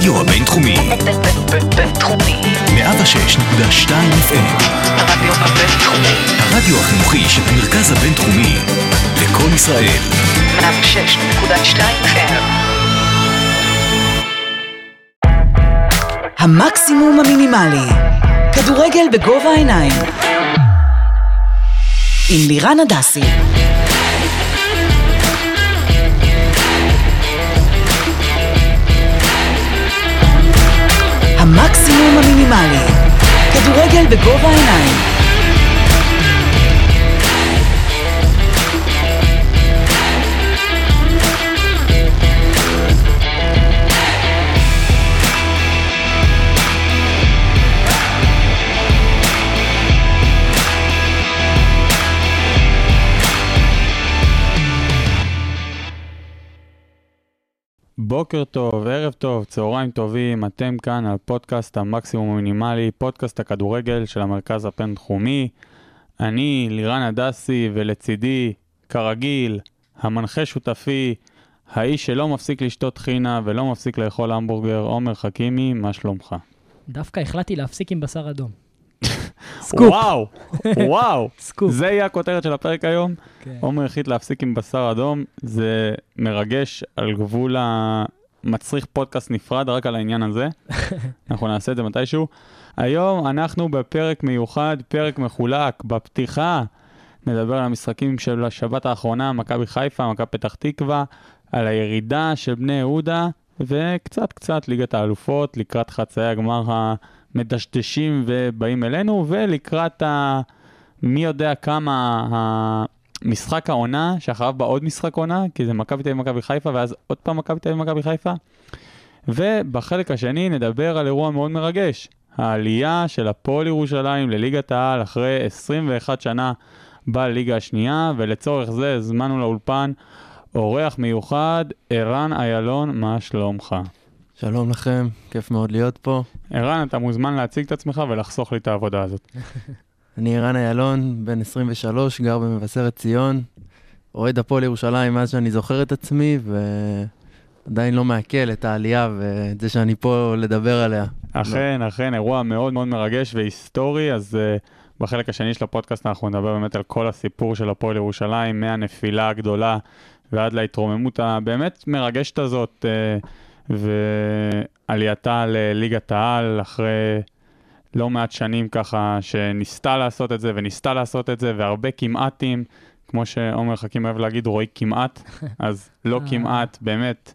הרדיו הבינתחומי, בינתחומי. 106.2 FM, הרדיו הבינתחומי. הרדיו החינוכי של המרכז הבינתחומי, לקום ישראל, 106.2 FM. המקסימום המינימלי. כדורגל בגובה העיניים. עם לירן הדסי. המקסימום המינימלי. כדורגל בגובה העיניים. בוקר טוב, ערב טוב, צהריים טובים, אתם כאן על פודקאסט המקסימום המינימלי, פודקאסט הכדורגל של המרכז הבינתחומי. אני לירן הדסי, ולצידי, כרגיל, המנחה שותפי, האיש שלא מפסיק לשתות חינה ולא מפסיק לאכול המבורגר, עומר חכימי, מה שלומך? דווקא החלטתי להפסיק עם בשר אדום. וואו, וואו, סקופ. זה יהיה הכותרת של הפרק היום. כן. עומר החליט להפסיק עם בשר אדום, זה מרגש על גבול המצריך פודקאסט נפרד רק על העניין הזה. אנחנו נעשה את זה מתישהו. היום אנחנו בפרק מיוחד, פרק מחולק, בפתיחה. נדבר על המשחקים של השבת האחרונה, מכבי חיפה, מכבי פתח תקווה, על הירידה של בני יהודה, וקצת קצת ליגת האלופות, לקראת חצאי הגמר המדשדשים ובאים אלינו, ולקראת ה... מי יודע כמה המשחק העונה, שאחריו בא עוד משחק עונה, כי זה מכבי תל אביב מכבי חיפה, ואז עוד פעם מכבי תל אביב מכבי חיפה. ובחלק השני נדבר על אירוע מאוד מרגש, העלייה של הפועל ירושלים לליגת העל אחרי 21 שנה בליגה השנייה, ולצורך זה הזמנו לאולפן אורח מיוחד, ערן איילון, מה שלומך? שלום לכם, כיף מאוד להיות פה. ערן, אתה מוזמן להציג את עצמך ולחסוך לי את העבודה הזאת. אני ערן איילון, בן 23, גר במבשרת ציון, אוהד הפועל ירושלים מאז שאני זוכר את עצמי, ועדיין לא מעכל את העלייה ואת זה שאני פה לדבר עליה. אכן, אכן, אירוע מאוד מאוד מרגש והיסטורי, אז uh, בחלק השני של הפודקאסט אנחנו נדבר באמת על כל הסיפור של הפועל ירושלים, מהנפילה הגדולה ועד להתרוממות הבאמת מרגשת הזאת, uh, ועלייתה לליגת העל אחרי לא מעט שנים ככה, שניסתה לעשות את זה וניסתה לעשות את זה, והרבה כמעטים, כמו שעומר חכים אוהב להגיד, רועי כמעט, אז לא אה. כמעט, באמת.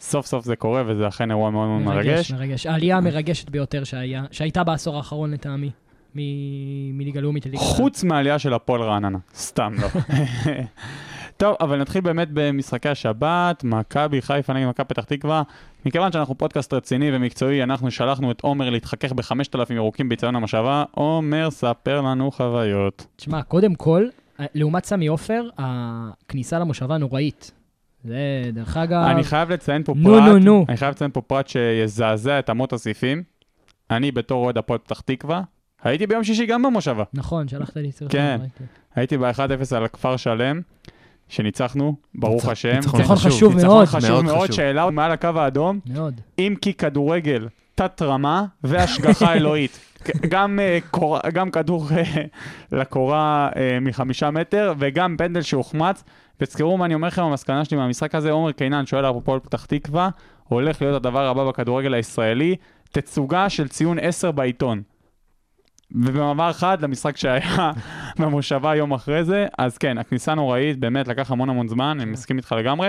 סוף סוף זה קורה, וזה אכן אירוע מאוד מאוד מרגש. מרגש. העלייה המרגשת ביותר שהיה, שהייתה בעשור האחרון לטעמי, מ- מליגה לאומית לליגה... חוץ מהעלייה של הפועל רעננה, סתם לא. טוב, אבל נתחיל באמת במשחקי השבת, מכבי חיפה נגד מכבי פתח תקווה. מכיוון שאנחנו פודקאסט רציני ומקצועי, אנחנו שלחנו את עומר להתחכך בחמשת אלפים ירוקים ביציון המשאבה. עומר, ספר לנו חוויות. תשמע, קודם כל, לעומת סמי עופר, הכניסה למושבה נוראית. זה, דרך אגב... אני חייב לציין פה נו, פרט, נו, נו. אני חייב לציין פה פרט שיזעזע את אמות הסיפים. אני בתור אוהד הפועל פתח תקווה, הייתי ביום שישי גם במושבה. נכון, שלחת לי סרטון. כן. ראיתי. הייתי ב-1-0 על הכפר שלם, שניצחנו, ברוך השם. ניצחון ניצחון חשוב. חשוב ניצחון מאוד. חשוב מאוד מאוד. שהעלה מעל הקו האדום, מאוד. אם כי כדורגל תת-רמה והשגחה אלוהית. גם, אה, קור... גם כדור אה, לקורה אה, מחמישה מטר וגם פנדל שהוחמץ. ותזכרו מה אני אומר לכם, המסקנה שלי מהמשחק הזה, עומר קינן שואל על הפועל פתח תקווה, הולך להיות הדבר הבא בכדורגל הישראלי, תצוגה של ציון 10 בעיתון. ובמעבר חד למשחק שהיה במושבה יום אחרי זה, אז כן, הכניסה נוראית, באמת לקח המון המון זמן, אני מסכים איתך לגמרי.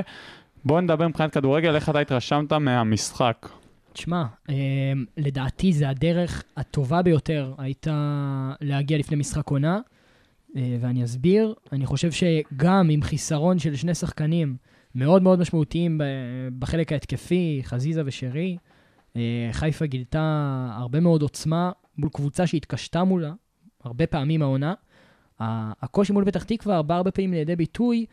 בוא נדבר מבחינת כדורגל, איך אתה התרשמת מהמשחק? תשמע, אה, לדעתי זה הדרך הטובה ביותר הייתה להגיע לפני משחק עונה, אה, ואני אסביר. אני חושב שגם עם חיסרון של שני שחקנים מאוד מאוד משמעותיים בחלק ההתקפי, חזיזה ושרי, אה, חיפה גילתה הרבה מאוד עוצמה מול קבוצה שהתקשתה מולה הרבה פעמים העונה. הקושי מול פתח תקווה בא הרבה פעמים לידי ביטוי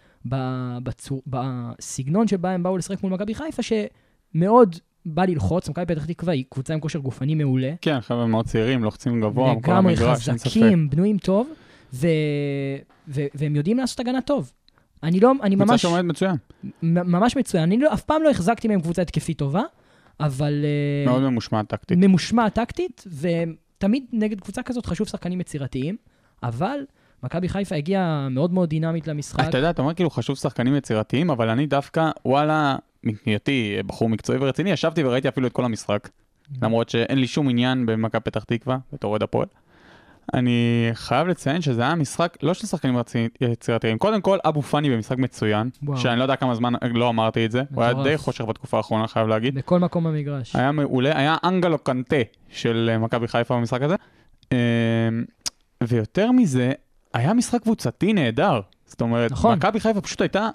בצור, בסגנון שבה הם באו לשחק מול מכבי חיפה, שמאוד בא ללחוץ. מכבי פתח תקווה היא קבוצה עם כושר גופני מעולה. כן, חבר'ה מאוד צעירים, לוחצים גבוה, לגמרי. חזקים, בנויים טוב, ו... ו... והם יודעים לעשות הגנה טוב. אני לא, אני קבוצה ממש, שעומדת מצוין. ממש מצוין. אני לא, אף פעם לא החזקתי מהם קבוצה התקפית טובה, אבל אה, מאוד ממושמע טקטית. ממושמע טקטית, ותמיד נגד קבוצה כזאת חשוב שחקנים יצירתיים, אבל מכבי חיפה הגיעה מאוד מאוד דינמית למשחק. אתה יודע, אתה אומר כאילו חשוב שחקנים יצירתיים, אבל אני דווקא, וואלה, מהיותי בחור מקצועי ורציני, ישבתי וראיתי אפילו את כל המשחק. למרות שאין לי שום עניין במכבי פתח תקווה, בתור אוהד הפועל. אני חייב לציין שזה היה משחק לא של שחקנים יצירתיים. קודם כל, אבו פאני במשחק מצוין, וואו. שאני לא יודע כמה זמן לא אמרתי את זה. הוא היה מטורף. די חושך בתקופה האחרונה, חייב להגיד. בכל מקום במגרש. היה מעולה, היה אנגלו קנטה של אה, מכבי חיפה במשחק הזה. אה, ויותר מזה, היה משחק קבוצתי נהדר. זאת אומרת, נכון. מכבי חיפה פשוט הייתה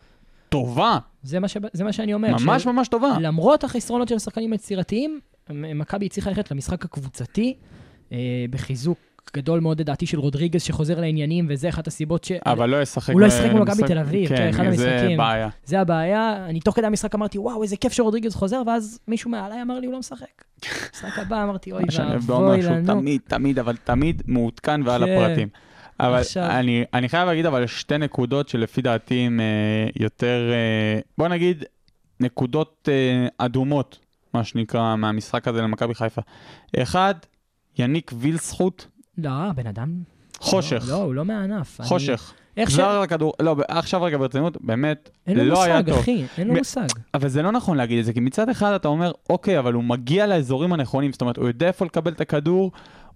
טובה, זה מה, ש... זה מה שאני אומר. ממש ש... ממש טובה. למרות החסרונות של השחקנים היצירתיים, מכבי הצליחה ללכת למשחק הקבוצתי, אה, בחיזוק גדול מאוד לדעתי של רודריגז שחוזר לעניינים, וזה אחת הסיבות ש... אבל לא ישחק. הוא לא ישחק במכבי במשחק- תל אביב, כן, אחד כן, זה המשחקים. בעיה. זה הבעיה. אני תוך כדי המשחק אמרתי, וואו, איזה כיף שרודריגז חוזר, ואז מישהו מעליי אמר לי, הוא לא משחק. משחק הבא אמרתי, אוי ואבוי לנו. תמיד, תמיד, אבל תמיד מעודכן ועל כן. הפרטים. אבל עכשיו- אני, אני חייב להגיד אבל שתי נקודות שלפי דעתי הן אה, יותר, אה, בוא נגיד, נקודות אה, אדומות, מה שנקרא, מהמשחק הזה למכבי חיפה. אחד, יניק וילסחוט, לא, בן אדם... חושך, לא, לא, הוא לא מהענף. אני- חושך. איך ש... זר לכדור, לא, עכשיו רגע ברצינות, באמת, אין לו לא היה מושג, טוב. אחי, אין לו מ- מושג. אבל זה לא נכון להגיד את זה, כי מצד אחד אתה אומר, אוקיי, אבל הוא מגיע לאזורים הנכונים, זאת אומרת, הוא יודע איפה לקבל את הכדור,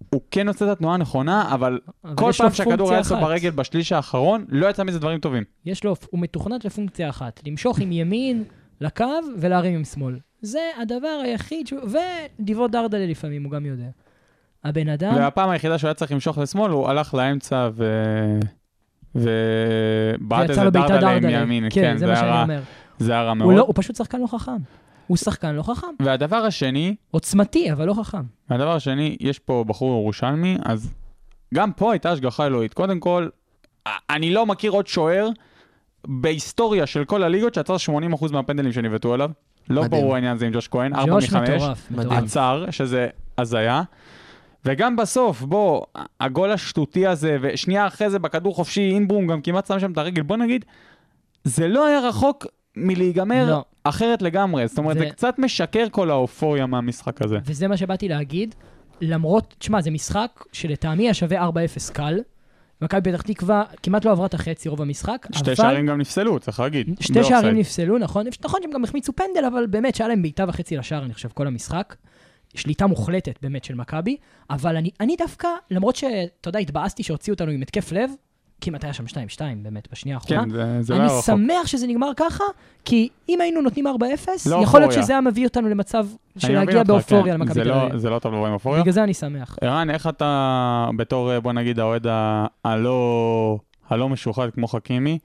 הוא כן עושה את התנועה הנכונה, אבל אבל כל לו פעם שהכדור היה אצלו. ברגל בשליש האחרון, לא יצא מזה דברים טובים. יש לו, הוא מתוכנת לפונקציה אחת, למשוך עם ימין לקו ולהרים עם שמאל. זה הדבר היחיד שהוא... ולבעוט דרדלה לפעמים, הוא גם יודע. הבן אדם... והפעם היחידה שהוא היה צריך למשוך לשמאל, הוא הלך לאמצע ו... ובעט איזה דרדלה עם דרדלה. ימין. כן, זה מה היה שאני אומר. זה היה רע הוא, מאוד. לא, הוא פשוט שחקן לא חכם. הוא שחקן לא חכם. והדבר השני, עוצמתי, אבל לא חכם. והדבר השני, יש פה בחור ירושלמי, אז גם פה הייתה השגחה אלוהית. קודם כל, אני לא מכיר עוד שוער בהיסטוריה של כל הליגות שעצר 80% מהפנדלים שנבעטו עליו. לא. ברור העניין הזה עם ג'וש כהן, 4 ג'וש מ-5. מטורף, מדהים. מטורף. עצר, שזה הזיה. וגם בסוף, בוא, הגול השטותי הזה, ושנייה אחרי זה בכדור חופשי, אינברום גם כמעט שם שם את הרגל, בוא נגיד, זה לא היה רחוק מלהיגמר לא. אחרת לגמרי. זאת אומרת, זה- זה קצת משקר כל האופוריה מהמשחק הזה. וזה מה שבאתי להגיד, למרות, תשמע, זה משחק שלטעמי היה שווה 4-0 קל. מכבי פתח תקווה כמעט לא עברה את החצי רוב המשחק, שתי אבל... שערים גם נפסלו, צריך להגיד. שתי באופסייד. שערים נפסלו, נכון? נכון שהם גם החמיצו פנדל, אבל באמת שהיה להם בעיטה וחצי לשער, אני חושב, כל המשחק. שליטה מוחלטת באמת של מכבי, אבל אני, אני דווקא, למרות שאתה יודע, התבאסתי שהוציאו אותנו עם התקף לב, כמעט היה שם 2-2 באמת בשנייה האחרונה. כן, זה, זה לא היה רחוק. שמח שזה נגמר ככה, כי אם היינו נותנים 4-0, לא יכול להיות אופוריה. שזה היה מביא אותנו למצב של להגיע באופוריה כן. למכבי תל לא- אביב. זה לא טוב לבוא עם אופוריה. בגלל זה אני שמח. ערן, איך אתה, בתור, בוא נגיד, האוהד הלא, הלא משוחד כמו חכימי,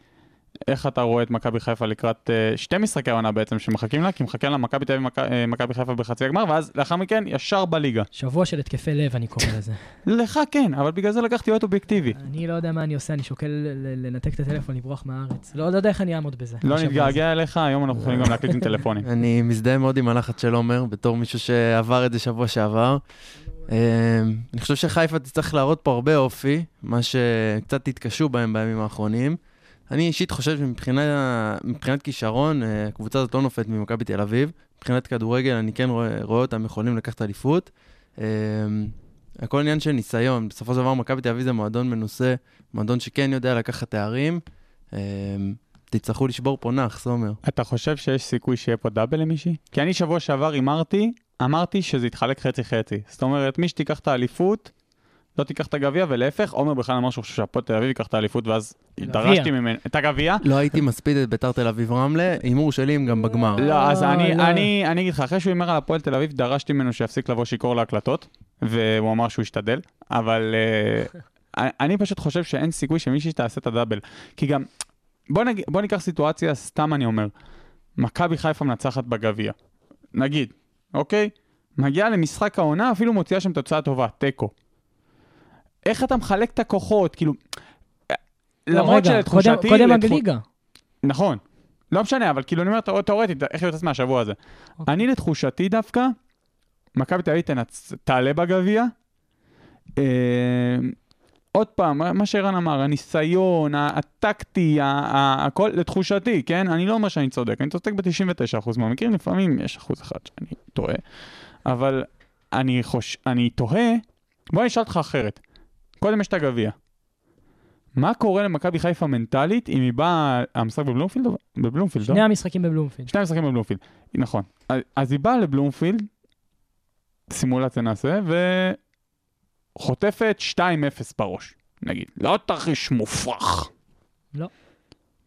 איך אתה רואה את מכבי חיפה לקראת אה, שתי משחקי העונה בעצם שמחכים לה? כי מחכה לה מכבי תל אביב ומכ- אה, חיפה בחצי הגמר, ואז לאחר מכן ישר בליגה. שבוע של התקפי לב, אני קורא לזה. לך כן, אבל בגלל זה לקחתי אוהד אובייקטיבי. אני לא יודע מה אני עושה, אני שוקל לנתק את הטלפון, לברוח מהארץ. לא לא יודע איך אני אעמוד בזה. לא. נתגעגע אליך, היום אנחנו יכולים גם להקליט עם טלפונים. אני מזדהה מאוד עם הלחץ של עומר, בתור מישהו שעבר את זה שבוע שעבר. אמ, אני חושב שחיפה תצטרך להראות פה הרבה אופי, מה שקצת התקשו בהם בימים האחרונים. אני אישית חושב שמבחינת כישרון, אה, הקבוצה הזאת לא נופלת ממכבי תל אביב. מבחינת כדורגל, אני כן רואה, רואה אותם יכולים לקחת אליפות. אמ, הכל עניין של ניסיון. בסופו של דבר, מכבי תל אביב זה מועדון מנוסה, מועדון שכן יודע לקחת תארים. אמ, תצטרכו לשבור פה נח, סומר. אתה חושב שיש סיכוי שיהיה פה דאבל למישהי? כי אני שבוע שעבר הימרתי, אמרתי שזה יתחלק חצי-חצי. זאת אומרת, מי שתיקח את האליפות, לא תיקח את הגביע, ולהפך, עומר בכלל אמר שהוא חושב שהפועל תל אביב ייקח את האליפות, ואז. דרשתי ממנו את הגביע. לא הייתי מספיד את ביתר תל אביב רמלה, הימור שלי הם גם בגמר. לא, אז אני, לא. אני, אני אגיד לך, אחרי שהוא הימר על הפועל תל אביב, דרשתי ממנו שיפסיק לבוא שיכור להקלטות, והוא אמר שהוא ישתדל, אבל אה, אני פשוט חושב שאין סיכוי שמישהי תעשה את הדאבל. כי גם, בוא ניקח סיטואציה, סתם אני אומר, מכבי חיפה מנצחת בגביע, נגיד, אוקיי? מגיעה למשחק העונה, אפילו מוציאה שם תוצאה טובה, תיקו. איך אתה מחלק את הכוחות, כאילו... לא, למרות רגע, שלתחושתי... קודם- הגליגה. נכון. לא משנה, אבל כאילו אני אומר תאור- תאורטית, איך יוצא מהשבוע הזה. אוקיי. אני לתחושתי דווקא, מכבי תל אביב תעלה בגביע, אה, עוד פעם, מה- שערן אמר, הניסיון, הטקטי, הכל, לתחושתי, כן? אני לא אומר שאני צודק, אני צודק ב-99% מהמקרים, לפעמים יש אחוז אחד שאני טועה, אבל אני חוש... אני תוהה, בוא אני אשאל אותך אחרת. קודם יש את הגביע. מה קורה למכבי חיפה מנטלית אם היא באה, המשחק בבלומפילד? בבלומפילד, לא? שני המשחקים בבלומפילד. שני המשחקים בבלומפילד, נכון. אז, אז היא באה לבלומפילד, סימולציה נעשה, וחוטפת 2-0 בראש, נגיד. לא תרחיש מופרך. לא.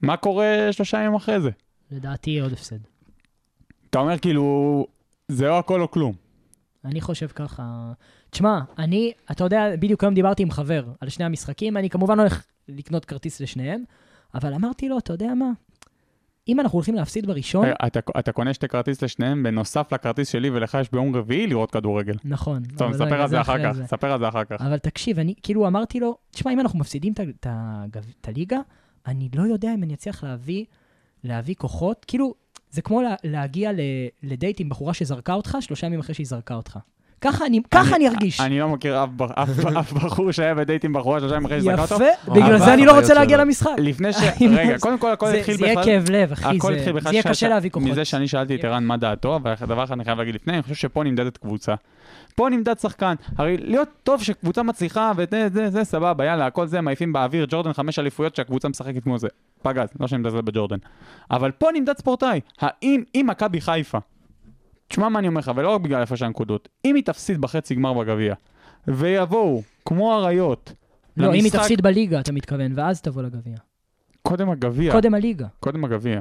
מה קורה שלושה ימים אחרי זה? לדעתי עוד הפסד. אתה אומר כאילו, זה או הכל או כלום. אני חושב ככה. תשמע, אני, אתה יודע, בדיוק היום דיברתי עם חבר על שני המשחקים, אני כמובן הולך לקנות כרטיס לשניהם, אבל אמרתי לו, אתה יודע מה? אם אנחנו הולכים להפסיד בראשון, רגע, אתה, אתה קונה שתי כרטיס לשניהם בנוסף לכרטיס שלי ולך יש ביום רביעי לראות כדורגל. נכון. טוב, נספר רגע, על זה אחרי אחר כך, זה. נספר על זה אחר כך. אבל תקשיב, אני כאילו אמרתי לו, תשמע, אם אנחנו מפסידים את הליגה, אני לא יודע אם אני אצליח להביא, להביא כוחות, כאילו, זה כמו לה, להגיע לדייט עם בחורה שזרקה אותך, שלושה ימים אחרי שהיא זרקה אותך. ככה אני, ככה אני ארגיש. אני לא מכיר אף, בחור שהיה בדייט עם בחורה שלושה ימים אחרי שזרקה אותו. יפה, בגלל אבל- זה אני לא רוצה להגיע. למשחק. לפני ש... רגע, קודם כל הכל התחיל זה יהיה בכלל... כאב לב, אחי, זה בכלל יהיה קשה להביא כוחות. מזה שאני שאלתי את ערן מה דעתו, ודבר אחד אני חייב להגיד לפני, אני חושב שפה נמדדת קבוצה. פה נמדד שחקן. הרי להיות טוב שקבוצה מצליחה וזה, זה, זה, סבבה, יאללה, הכל זה, מעיפים באוויר, ג'ורדן חמש אליפויות שהקבוצה משחקת כמו זה. פגז, לא שאני מזלזל בג'ורדן. אבל פה נמדד ספורטאי. האם, אם מכבי חיפה, תשמע מה אני אומר לך, ולא רק בגלל הפרש הנקודות, אם היא תפסיד בחצי גמר בגביע, ויבואו, כמו אריות, לא, אם היא למשחק- תפסיד בליגה, אתה מתכוון, ואז תבוא לגביע. קודם הגביע. קודם הליגה. קודם הגביע.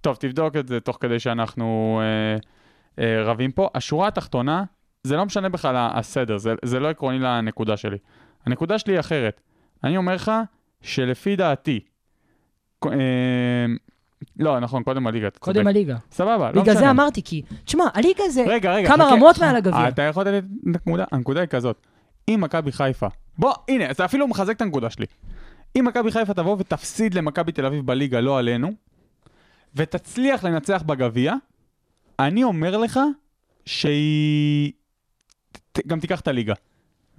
טוב, תבדוק את זה תוך כדי שאנחנו אה, אה, רבים פה. השורה התחתונה, זה לא משנה בכלל הסדר, זה, זה לא עקרוני לנקודה שלי. הנקודה שלי היא אחרת. אני אומר לך שלפי דעתי, אה, לא, נכון, קודם הליגה, קודם. הליגה. סבבה, לא בגלל משנה. זה אמרתי, כי, תשמע, הליגה זה רגע, רגע, כמה. רמות מעל הגביע. אתה יכול לתת את הנקודה? הנקודה היא כזאת. אם מכבי חיפה, בוא, הנה, זה אפילו מחזק את הנקודה שלי. אם מכבי חיפה תבוא ותפסיד למכבי תל אביב בליגה, לא עלינו, ותצליח לנצח בגביע, אני אומר לך שהיא גם תיקח את הליגה.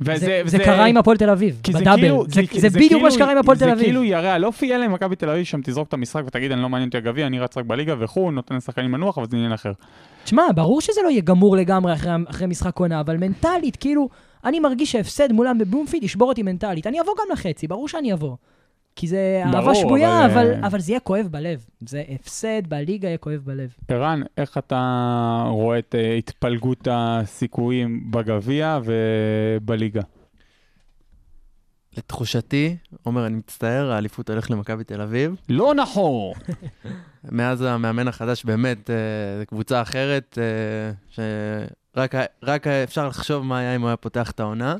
וזה, זה- וזה- זה קרה עם הפועל תל אביב, זה בדאבל. כאילו- זה- כי- זה זה בדיוק כאילו- מה שקרה עם הפועל תל זה אביב. כאילו יראה על אופי, אלא אם מכבי תל אביב שם תזרוק את המשחק ותגיד, אני לא מעניין אותי הגביע, אני רץ רק בליגה וכו', נותן לשחקנים מנוח, אבל זה עניין אחר. תשמע, ברור שזה לא יהיה גמור לגמרי אחרי, אחרי משחק עונה, אבל מנטלית, כאילו, אני מרגיש שהפסד מולם בבלומפיד ישבור אותי מנטלית. אני אבוא גם לחצי, ברור שאני אבוא. כי זה ברור, אהבה שבויה, אבל, אבל, אה, אבל זה יהיה כואב בלב. זה הפסד בליגה יהיה כואב בלב. ערן, איך אתה רואה את אה, התפלגות הסיכויים בגביע ובליגה? לתחושתי, עומר, אני מצטער, האליפות הולך למכבי תל אביב. לא נכון. מאז המאמן החדש, באמת, אה, זו קבוצה אחרת, שרק אפשר לחשוב מה היה אם הוא היה פותח את העונה.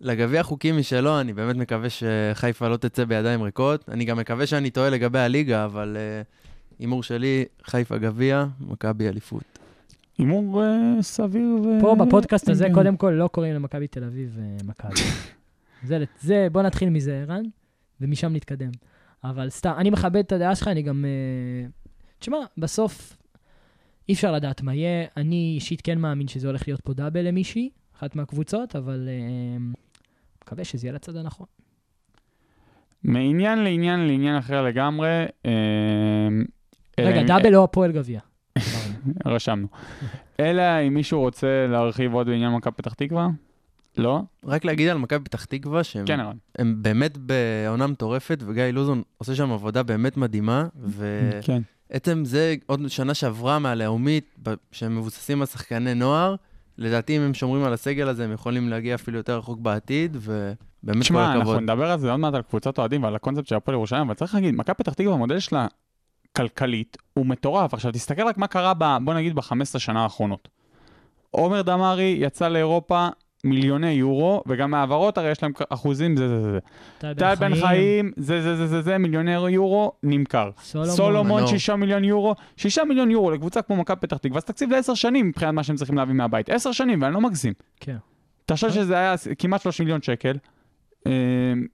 לגביע חוקים משלו, אני באמת מקווה שחיפה לא תצא בידיים ריקות. אני גם מקווה שאני טועה לגבי הליגה, אבל אה, הימור שלי, חיפה גביע, מכבי אליפות. הימור אה, סביר ו... פה בפודקאסט הזה, כן. קודם כל, לא קוראים למכבי תל אביב אה, מכבי. זה, זה, בוא נתחיל מזה, ערן, ומשם נתקדם. אבל סתם, אני מכבד את הדעה שלך, אני גם... אה, תשמע, בסוף אי אפשר לדעת מה יהיה. אני אישית כן מאמין שזה הולך להיות פה דאבל למישהי, אחת מהקבוצות, אבל מקווה שזה יהיה לצד הנכון. מעניין לעניין לעניין אחר לגמרי. אלא רגע, דאבל או הפועל גביע. רשמנו. אלא אם מישהו רוצה להרחיב עוד בעניין מכבי פתח תקווה? לא? רק להגיד על מכבי פתח תקווה, שהם כן. הם באמת בעונה מטורפת, וגיא לוזון עושה שם עבודה באמת מדהימה, ו... כן. זה עוד שנה שעברה מהלאומית, שהם מבוססים על שחקני נוער, לדעתי אם הם שומרים על הסגל הזה, הם יכולים להגיע אפילו יותר רחוק בעתיד, ובאמת כל תשמע, אנחנו הכבוד. נדבר על זה עוד מעט, על קבוצת אוהדים ועל הקונספט של הפועל ירושלים, אבל צריך להגיד, מכבי פתח תקווה, המודל שלה כלכלית הוא מטורף. עכשיו, תסתכל רק מה קרה, ב, בוא נגיד, ב-15 שנה האחרונות. עומר דמארי יצא לאירופה מיליוני יורו, וגם מהעברות הרי יש להם אחוזים, זה זה זה. זה. טל בן חיים, זה זה זה זה זה, מיליוני יורו, נמכר. סולומון. שישה מיליון יורו, שישה מיליון יורו לקבוצה כמו מכבי פתח תקווה, אז תקציב לעשר שנים מבחינת מה שהם צריכים להביא מהבית. עשר שנים, ואני לא מגזים. כן. תחשוב שזה היה כמעט 30 מיליון שקל, אה,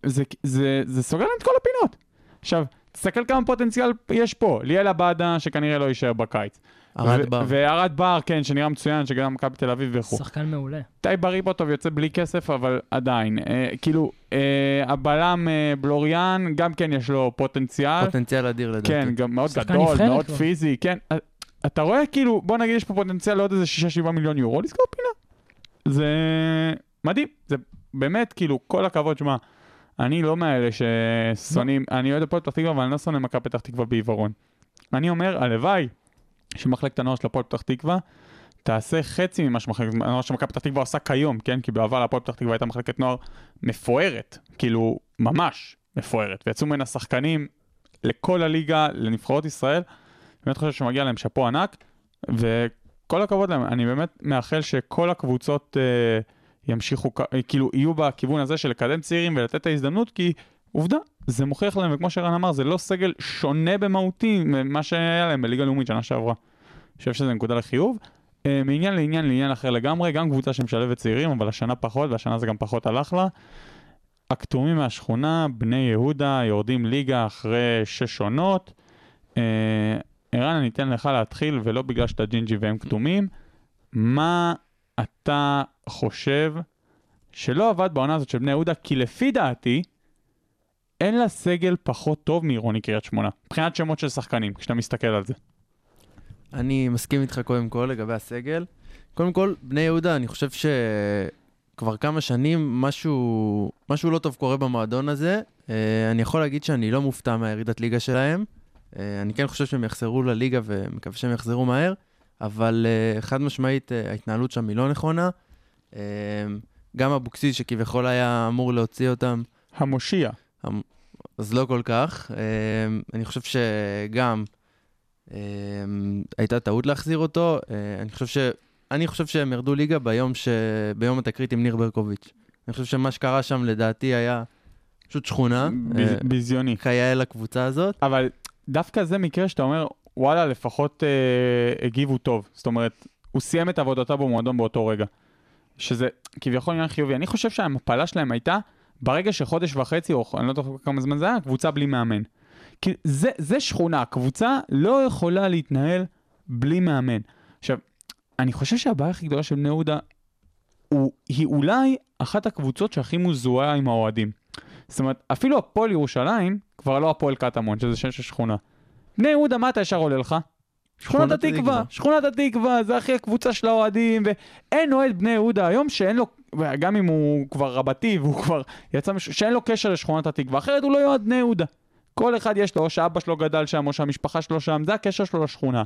זה, זה, זה סוגר להם את כל הפינות. עכשיו, תסתכל כמה פוטנציאל יש פה. ליאל עבאדה, שכנראה לא יישאר בקיץ. ארד ו- בר. וארד בר, כן, שנראה מצוין, שגם מכבי תל אביב וכו'. שחקן מעולה. טי בריבוטוב יוצא בלי כסף, אבל עדיין. אה, כאילו, אה, הבלם אה, בלוריאן, גם כן יש לו פוטנציאל. פוטנציאל אדיר לדעתי. כן, גם מאוד גדול, מאוד כבר. פיזי, כן. אה, אתה רואה, כאילו, בוא נגיד יש פה פוטנציאל לעוד איזה 6-7 מיליון יורו, לסגור פינה. זה מדהים, זה באמת, כאילו, כל הכבוד, שמע, אני לא מאלה ששונאים, אני אוהד הפועל פתח תקווה, אבל אני לא שונא מכבי פתח תקווה בעיוורון. אני אומר, הלוואי שמחלקת הנוער של הפועל פתח תקווה תעשה חצי ממה שמחלקת הנוער של מכבי פתח תקווה עושה כיום, כן? כי בעבר הפועל פתח תקווה הייתה מחלקת נוער מפוארת, כאילו, ממש מפוארת, ויצאו ממנה שחקנים לכל הליגה, לנבחרות ישראל. באמת חושב שמגיע להם שאפו ענק, וכל הכבוד להם. אני באמת מאחל שכל הקבוצות אה, ימשיכו, כאילו, יהיו בכיוון הזה של לקדם צעירים ולתת את ההזדמנות, כי עובדה, זה מוכיח להם, וכמו שרן אמר, זה לא סגל שונה במהותי ממה שהיה להם בליגה לאומית שנה שעברה. אני חושב שזה נקודה לחיוב. אה, מעניין לעניין לעניין אחר לגמרי, גם קבוצה שמשלבת צעירים, אבל השנה פחות, והשנה זה גם פחות הלך לה. הכתומים מהשכונה, בני יהודה, יורדים ליגה אחרי שש עונות. אה, ערן, אני אתן לך להתחיל, ולא בגלל שאתה ג'ינג'י והם כתומים. מה אתה חושב שלא עבד בעונה הזאת של בני יהודה? כי לפי דעתי, אין לה סגל פחות טוב מעירוני קריית שמונה. מבחינת שמות של שחקנים, כשאתה מסתכל על זה. אני מסכים איתך קודם כל לגבי הסגל. קודם כל, בני יהודה, אני חושב שכבר כמה שנים משהו, משהו לא טוב קורה במועדון הזה. אה, אני יכול להגיד שאני לא מופתע מהירידת ליגה שלהם. אה, אני כן חושב שהם יחזרו לליגה ומקווה שהם יחזרו מהר, אבל אה, חד משמעית ההתנהלות שם היא לא נכונה. גם אבוקסיס, שכביכול היה אמור להוציא אותם, המושיע. אז לא כל כך. אה, אני חושב שגם אה, הייתה טעות להחזיר אותו. אני חושב ש... אני חושב שהם ירדו ליגה ביום, ש... ביום התקרית עם ניר ברקוביץ'. אני חושב שמה שקרה שם לדעתי היה פשוט שכונה. אה, ביזיוני. כיאה לקבוצה הזאת. אבל דווקא זה מקרה שאתה אומר, וואלה, לפחות אה, הגיבו טוב. זאת אומרת, הוא סיים את עבודתו במועדון באותו רגע. שזה כביכול עניין חיובי. אני חושב שהמפלה שלהם הייתה, ברגע שחודש וחצי, או אני לא יודע כמה זמן זה היה, קבוצה בלי מאמן. כי זה, זה שכונה, קבוצה לא יכולה להתנהל בלי מאמן. עכשיו, אני חושב שהבעיה הכי גדולה של בני יהודה, הוא, היא אולי אחת הקבוצות שהכי מזוהה עם האוהדים. זאת אומרת, אפילו הפועל ירושלים כבר לא הפועל קטמון, שזה שם של שכונה. בני יהודה, מה אתה ישר עולה לך? שכונת התקווה. שכונת התקווה, זה הכי הקבוצה של האוהדים, ואין אוהד בני יהודה היום שאין לו, גם אם הוא כבר רבתי והוא כבר יצא, מש... שאין לו קשר לשכונת התקווה, אחרת הוא לא יאהד בני יהודה. כל אחד יש לו, או שאבא שלו גדל שם, או שהמשפחה שלו שם, זה הקשר שלו לשכונה.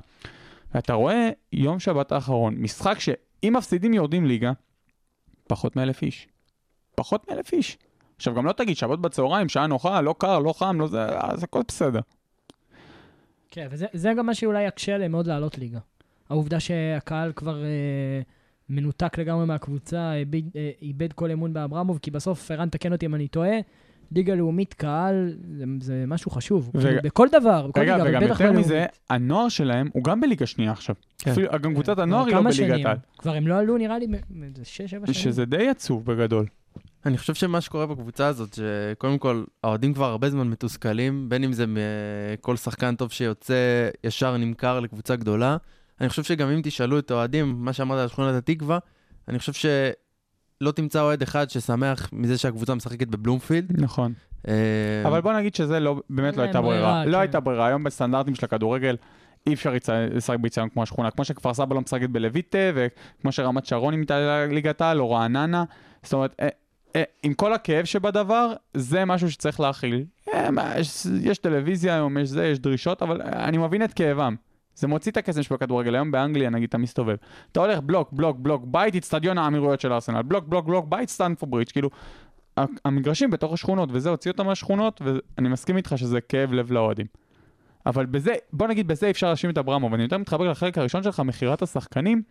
ואתה רואה יום שבת האחרון, משחק שאם מפסידים יורדים ליגה, פחות מאלף איש. פחות מאלף איש. עכשיו גם לא תגיד שבת בצהריים, שעה נוחה, לא קר, לא חם, לא זה, אז הכל בסדר. כן, וזה זה גם מה שאולי יקשה עליהם מאוד לעלות ליגה. העובדה שהקהל כבר אה, מנותק לגמרי מהקבוצה, איבד, אה, איבד כל אמון באברמוב, כי בסוף, ערן, תקן אותי אם אני טועה, ליגה לאומית, קהל, זה, זה משהו חשוב. ו- כאילו, בכל דבר, בכל רגע, ליגה, וגם אבל בטח יותר. מזה, הנוער שלהם הוא גם בליגה שנייה עכשיו. כן. אפילו, גם קבוצת כבר הנוער היא לא בליגת. העל. כבר הם לא עלו, נראה לי, שש, שבע שנים. שזה די עצוב בגדול. אני חושב שמה שקורה בקבוצה הזאת, שקודם כל, האוהדים כבר הרבה זמן מתוסכלים, בין אם זה מכל שחקן טוב שיוצא, ישר נמכר לקבוצה גדולה. אני חושב שגם אם תשאלו את האוהדים, מה שאמרת על שכונת התקווה, אני חושב שלא תמצא אוהד אחד ששמח מזה שהקבוצה משחקת בבלומפילד. נכון. אה, אבל בוא נגיד שזה לא, באמת לא הייתה ברירה. לא כן. הייתה ברירה. היום בסטנדרטים של הכדורגל אי אפשר לשחק ביציון כמו השכונה. כמו שכפר סבא לא משחקת בלויטה, וכמו שרמת שרון היא מתעלה ליגת העל, או רעננה. זאת אומרת, אה, אה, עם כל הכאב שבדבר, זה משהו שצריך להכיל. יש, טלוויזיה היום, יש זה, יש דרישות, אבל אני מבין את כאבם. זה מוציא את הכסף שבכדורגל, היום באנגליה נגיד אתה מסתובב. אתה הולך בלוק, בלוק, בלוק, בית, אצטדיון האמירויות של ארסנל, בלוק, בלוק, בלוק, בית, סטנפורד ברידג', כאילו, המגרשים בתוך השכונות, וזה הוציא אותם מהשכונות, ואני מסכים איתך שזה כאב לב לאוהדים. אבל בזה, בוא נגיד בזה אפשר להאשים את אברמוב, ואני יותר מתחבר לחלק הראשון שלך, מכירת השחקנים,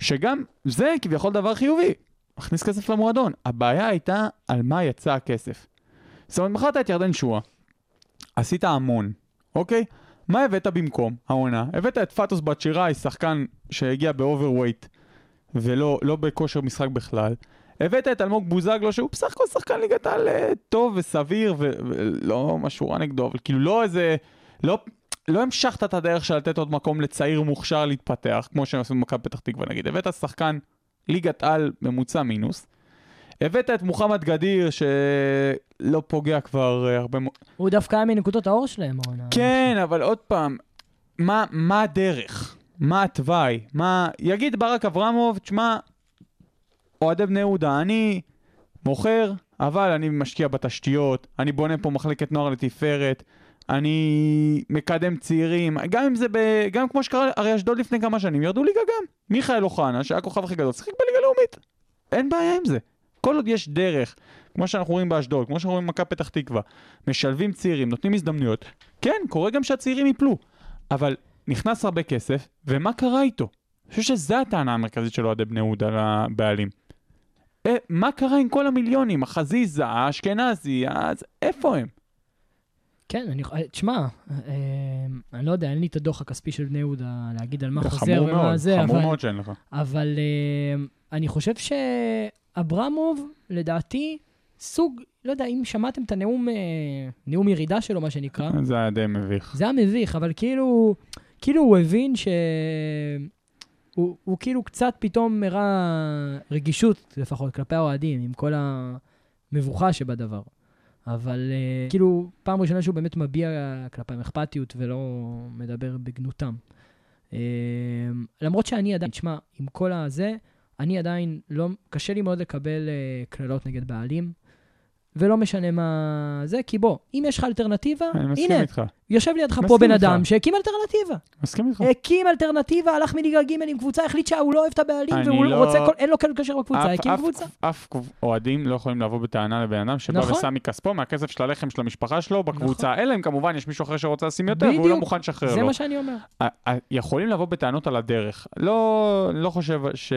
שגם זה כביכול דבר חיובי, מכניס כסף למועדון. הבעיה הייתה על מה יצא הכסף. זאת אומרת, מכרת את ירדן שואה, עשית המון, אוקיי? מה הבאת במקום העונה? הבאת את פאטוס בצ'יראי, שחקן שהגיע ב overweight ולא לא בכושר משחק בכלל. הבאת את אלמוג בוזגלו, שהוא בסך הכל שחקן ליגת העל אה, טוב וסביר, ו- ולא משהו רע נגדו, אבל כאילו לא איזה... לא, לא המשכת את הדרך של לתת עוד מקום לצעיר מוכשר להתפתח, כמו שהם עשו במכבי פתח תקווה נגיד. הבאת שחקן ליגת על ממוצע מינוס. הבאת את מוחמד גדיר, שלא פוגע כבר אה, הרבה מאוד... הוא דווקא היה מנקודות האור שלהם, העונה. כן, אבל עוד פעם, מה, מה הדרך? מה התוואי? מה... יגיד ברק אברמוב, תשמע, אוהדי בני יהודה, אני מוכר, אבל אני משקיע בתשתיות, אני בונה פה מחלקת נוער לתפארת, אני מקדם צעירים, גם אם זה ב... גם כמו שקרה, הרי אשדוד לפני כמה שנים ירדו ליגה גם. מיכאל אוחנה, שהיה הכוכב הכי גדול, שיחק בליגה לאומית. אין בעיה עם זה. כל עוד יש דרך, כמו שאנחנו רואים באשדוד, כמו שאנחנו רואים במכבי פתח תקווה, משלבים צעירים, נותנים הזדמנויות, כן, קורה גם שהצעירים ייפלו, אבל נכנס הרבה כסף, ומה קרה איתו? אני חושב שזו הטענה המרכזית של אוהדי בני יהודה לבעלים. אה, מה קרה עם כל המיליונים? החזיזה, האשכנזי, אז איפה הם? כן, אני... תשמע, אה, אני לא יודע, אין לי את הדוח הכספי של בני יהודה להגיד על מה חוזר חמור ומה מאוד, זה, חמור אבל... מאוד שאין לך. אבל אה, אני חושב שאברמוב, לדעתי, סוג, לא יודע, אם שמעתם את הנאום, אה, נאום ירידה שלו, מה שנקרא, זה היה די מביך. זה היה מביך, אבל כאילו, כאילו הוא הבין ש... הוא, הוא כאילו קצת פתאום הראה רגישות, לפחות, כלפי האוהדים, עם כל המבוכה שבדבר. אבל uh, כאילו, פעם ראשונה שהוא באמת מביע כלפיהם אכפתיות ולא מדבר בגנותם. Uh, למרות שאני עדיין, תשמע, עם כל הזה, אני עדיין לא, קשה לי מאוד לקבל uh, קללות נגד בעלים, ולא משנה מה זה, כי בוא, אם יש לך אלטרנטיבה, הנה, איתך. יושב לידך פה בן איתך. אדם שהקים אלטרנטיבה. מסכים איתך. הקים אלטרנטיבה, הלך מליגה ג' עם קבוצה, החליט שהוא לא אוהב את הבעלים, והוא לא- רוצה, כל- אין לו כל קשר בקבוצה, הקים קבוצה. אף אוהדים לא יכולים לבוא בטענה לבן אדם שבא נכון. ושם מכספו, מהכסף של הלחם של המשפחה שלו בקבוצה, אלא אם כמובן יש מישהו אחר שרוצה לשים יותר, והוא לא בדיוק. מוכן לשחרר זה לו. מה שאני אומר. יכולים לבוא בטענות על הדרך. לא, לא חושב ש...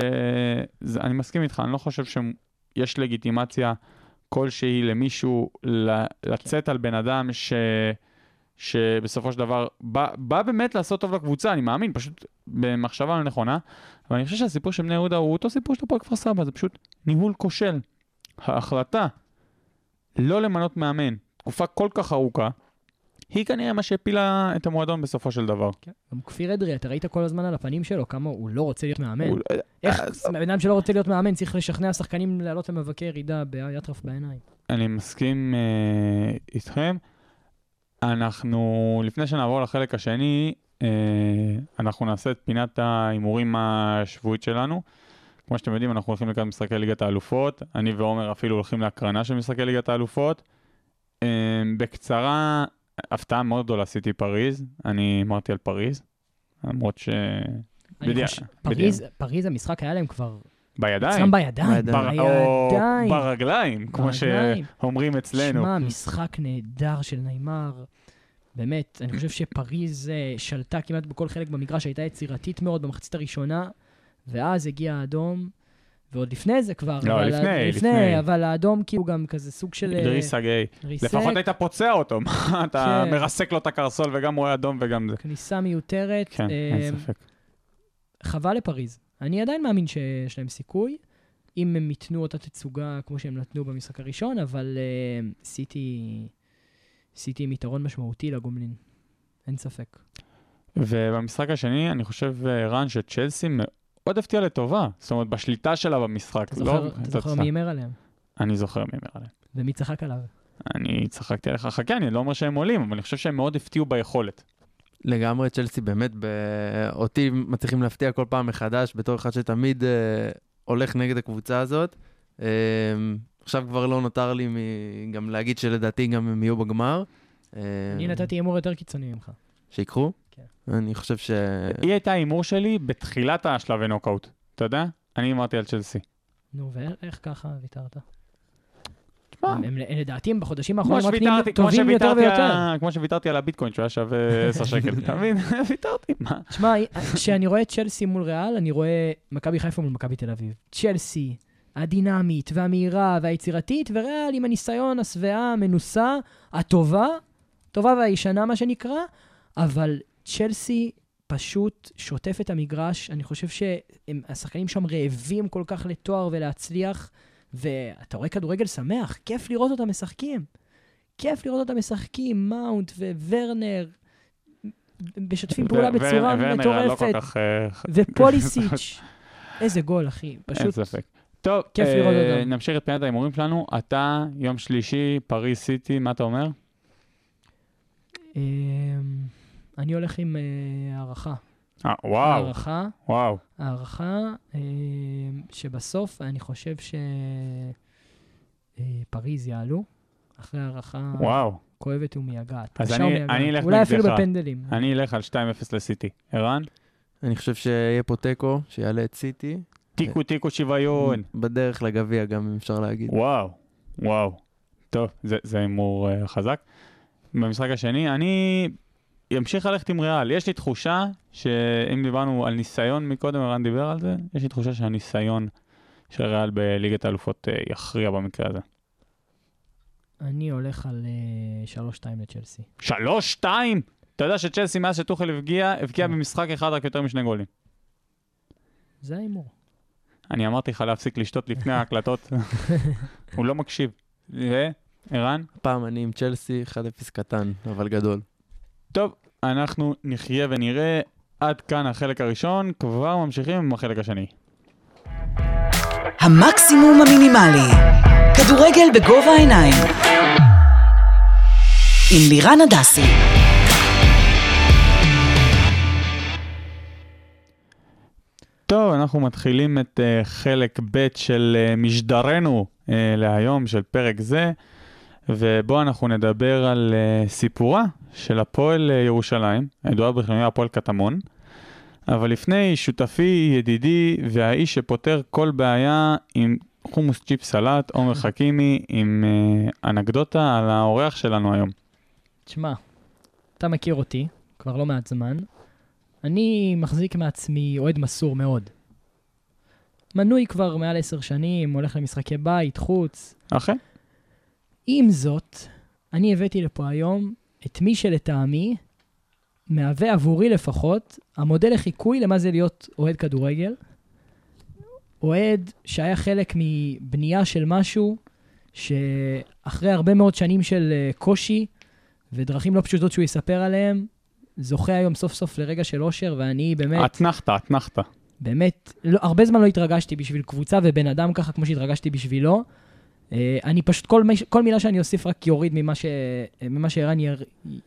זה, אני מסכים איתך, אני לא חושב שיש לגיטימציה כלשהי למישהו לצאת על בן אדם ש... שבסופו של דבר בא, בא באמת לעשות טוב לקבוצה, אני מאמין, פשוט במחשבה נכונה. אבל אני חושב שהסיפור של בני יהודה הוא אותו סיפור של הפועל כפר סבא, זה פשוט ניהול כושל. ההחלטה לא למנות מאמן תקופה כל כך ארוכה, היא כנראה מה שהפילה את המועדון בסופו של דבר. גם כפיר אדרי, אתה ראית כל הזמן על הפנים שלו כמה הוא לא רוצה להיות מאמן. הוא- איך אה, בן אדם שלא רוצה להיות מאמן צריך לשכנע שחקנים לעלות למבקר ירידה באטרף בעיניים. אני מסכים אה, איתכם. אנחנו, לפני שנעבור לחלק השני, אה, אנחנו נעשה את פינת ההימורים השבועית שלנו. כמו שאתם יודעים, אנחנו הולכים לקראת משחקי ליגת האלופות. אני ועומר אפילו הולכים להקרנה של משחקי ליגת האלופות. אה, בקצרה, הפתעה מאוד גדולה עשיתי פריז. אני אמרתי על פריז, למרות ש... בדיע- פריז- פריז המשחק היה להם כבר בידיים. אצלם בידיים. בידיים. בר- או בידיים. ברגליים, כמו ברגליים. שאומרים אצלנו. שמע, משחק נהדר של נעימר. באמת, אני חושב שפריז אה, שלטה כמעט בכל חלק במגרש, הייתה יצירתית מאוד במחצית הראשונה, ואז הגיע האדום, ועוד לפני זה כבר. לא, לפני, לפני. לפני, אבל האדום כאילו גם כזה סוג של... אה, דריס הגיא. ריסק, לפחות היית פוצע אותו, מה, אתה כן. מרסק לו את הקרסול וגם רואה אדום וגם זה. כניסה מיותרת. כן, אה, אין ספק. חבל לפריז. אני עדיין מאמין שיש להם סיכוי, אם הם ייתנו אותה תצוגה כמו שהם נתנו במשחק הראשון, אבל אה, סיטי, סיטי עם יתרון משמעותי לגומלין. אין ספק. ובמשחק השני, אני חושב, אה, רן, שצ'לסי מאוד הפתיעה לטובה. זאת אומרת, בשליטה שלה במשחק. אתה לא זוכר, אתה זוכר. מי הימר עליהם? אני זוכר מי הימר עליהם. ומי צחק עליו? אני צחקתי עליך, חכה, אני לא אומר שהם עולים, אבל אני חושב שהם מאוד הפתיעו ביכולת. לגמרי צ'לסי באמת, ב... אותי מצליחים להפתיע כל פעם מחדש, בתור אחד שתמיד אה, הולך נגד הקבוצה הזאת. אה, עכשיו כבר לא נותר לי מ... גם להגיד שלדעתי גם הם יהיו בגמר. אה, אני נתתי הימור יותר קיצוני ממך. שיקחו? כן. אני חושב ש... היא הייתה ההימור שלי בתחילת השלבי נוקאוט. אתה יודע? אני אמרתי על צ'לסי. נו, ואיך ככה ויתרת? תשמע, הם, לדעתי הם בחודשים האחרונים רק נהיים טובים יותר ויותר. על- כמו שוויתרתי על הביטקוין שהוא היה שווה 10 שקל, אתה מבין? ויתרתי, מה? תשמע, כשאני רואה צ'לסי מול ריאל, אני רואה מכבי חיפה מול מכבי תל אביב. צ'לסי, הדינמית והמהירה והיצירתית, וריאל עם הניסיון, השבעה, המנוסה, הטובה, טובה והישנה מה שנקרא, אבל צ'לסי פשוט שוטף את המגרש. אני חושב שהשחקנים שם רעבים כל כך לתואר ולהצליח, ואתה רואה כדורגל שמח, כיף לראות אותם משחקים. כיף לראות אותם משחקים, מאונט וורנר, משתפים פעולה בצורה לא מטורפת. אה, ופוליסיץ', איזה גול, אחי. אין פשוט ספק. טוב, כיף אה, לראות אותם. נמשיך את פינת ההימורים שלנו. אתה, יום שלישי, פריז סיטי, מה אתה אומר? אני הולך עם אה, הערכה. אה, וואו, הערכה, וואו. הערכה, אמ, שבסוף אני חושב שפריז יעלו, אחרי הערכה וואו. כואבת ומייגעת. אז אני- ומייגעת. אני אלך אולי אפילו נגדך. בפנדלים. אני אלך על 2-0 לסיטי. ערן? אני חושב שיהיה פה תיקו, שיעלה את סיטי. תיקו תיקו שוויון. בדרך לגביע גם, אם אפשר להגיד. וואו, וואו. טוב, זה- זה הימור אה, חזק. במשחק השני, אני אמשיך ללכת עם ריאל. יש לי תחושה שאם דיברנו על ניסיון מקודם, ערן דיבר על זה, יש לי תחושה שהניסיון של ריאל בליגת האלופות אה, יכריע במקרה הזה. אני הולך על אה, 3-2 לצ'לסי. שלוש, שתיים! אתה יודע שצ'לסי מאז שטוחל הבקיע, הבקיע במשחק אחד רק יותר משני גולים. זה ההימור. אני אמרתי לך להפסיק לשתות לפני ההקלטות. הוא לא מקשיב. וערן? הפעם אני עם צ'לסי, 1-0 קטן, אבל גדול. טוב, אנחנו נחיה ונראה. עד כאן החלק הראשון, כבר ממשיכים עם החלק השני. המקסימום המינימלי. כדורגל בגובה העיניים. עם לירן הדסי. טוב, אנחנו מתחילים את uh, חלק ב' של uh, משדרנו uh, להיום, של פרק זה, ובו אנחנו נדבר על uh, סיפורה של הפועל uh, ירושלים, הידועה בכינויה הפועל קטמון. אבל לפני, שותפי, ידידי והאיש שפותר כל בעיה עם חומוס צ'יפ סלט, עומר חכימי, עם uh, אנקדוטה על האורח שלנו היום. תשמע, אתה מכיר אותי כבר לא מעט זמן. אני מחזיק מעצמי אוהד מסור מאוד. מנוי כבר מעל עשר שנים, הולך למשחקי בית, חוץ. אכן? עם זאת, אני הבאתי לפה היום את מי שלטעמי מהווה עבורי לפחות המודל לחיקוי למה זה להיות אוהד כדורגל. אוהד שהיה חלק מבנייה של משהו שאחרי הרבה מאוד שנים של אה, קושי ודרכים לא פשוטות שהוא יספר עליהם, זוכה היום סוף סוף לרגע של אושר, ואני באמת... אתנחתא, אתנחתא. באמת, לא, הרבה זמן לא התרגשתי בשביל קבוצה ובן אדם ככה כמו שהתרגשתי בשבילו. אה, אני פשוט, כל, כל מילה שאני אוסיף רק יוריד ממה, ממה שערן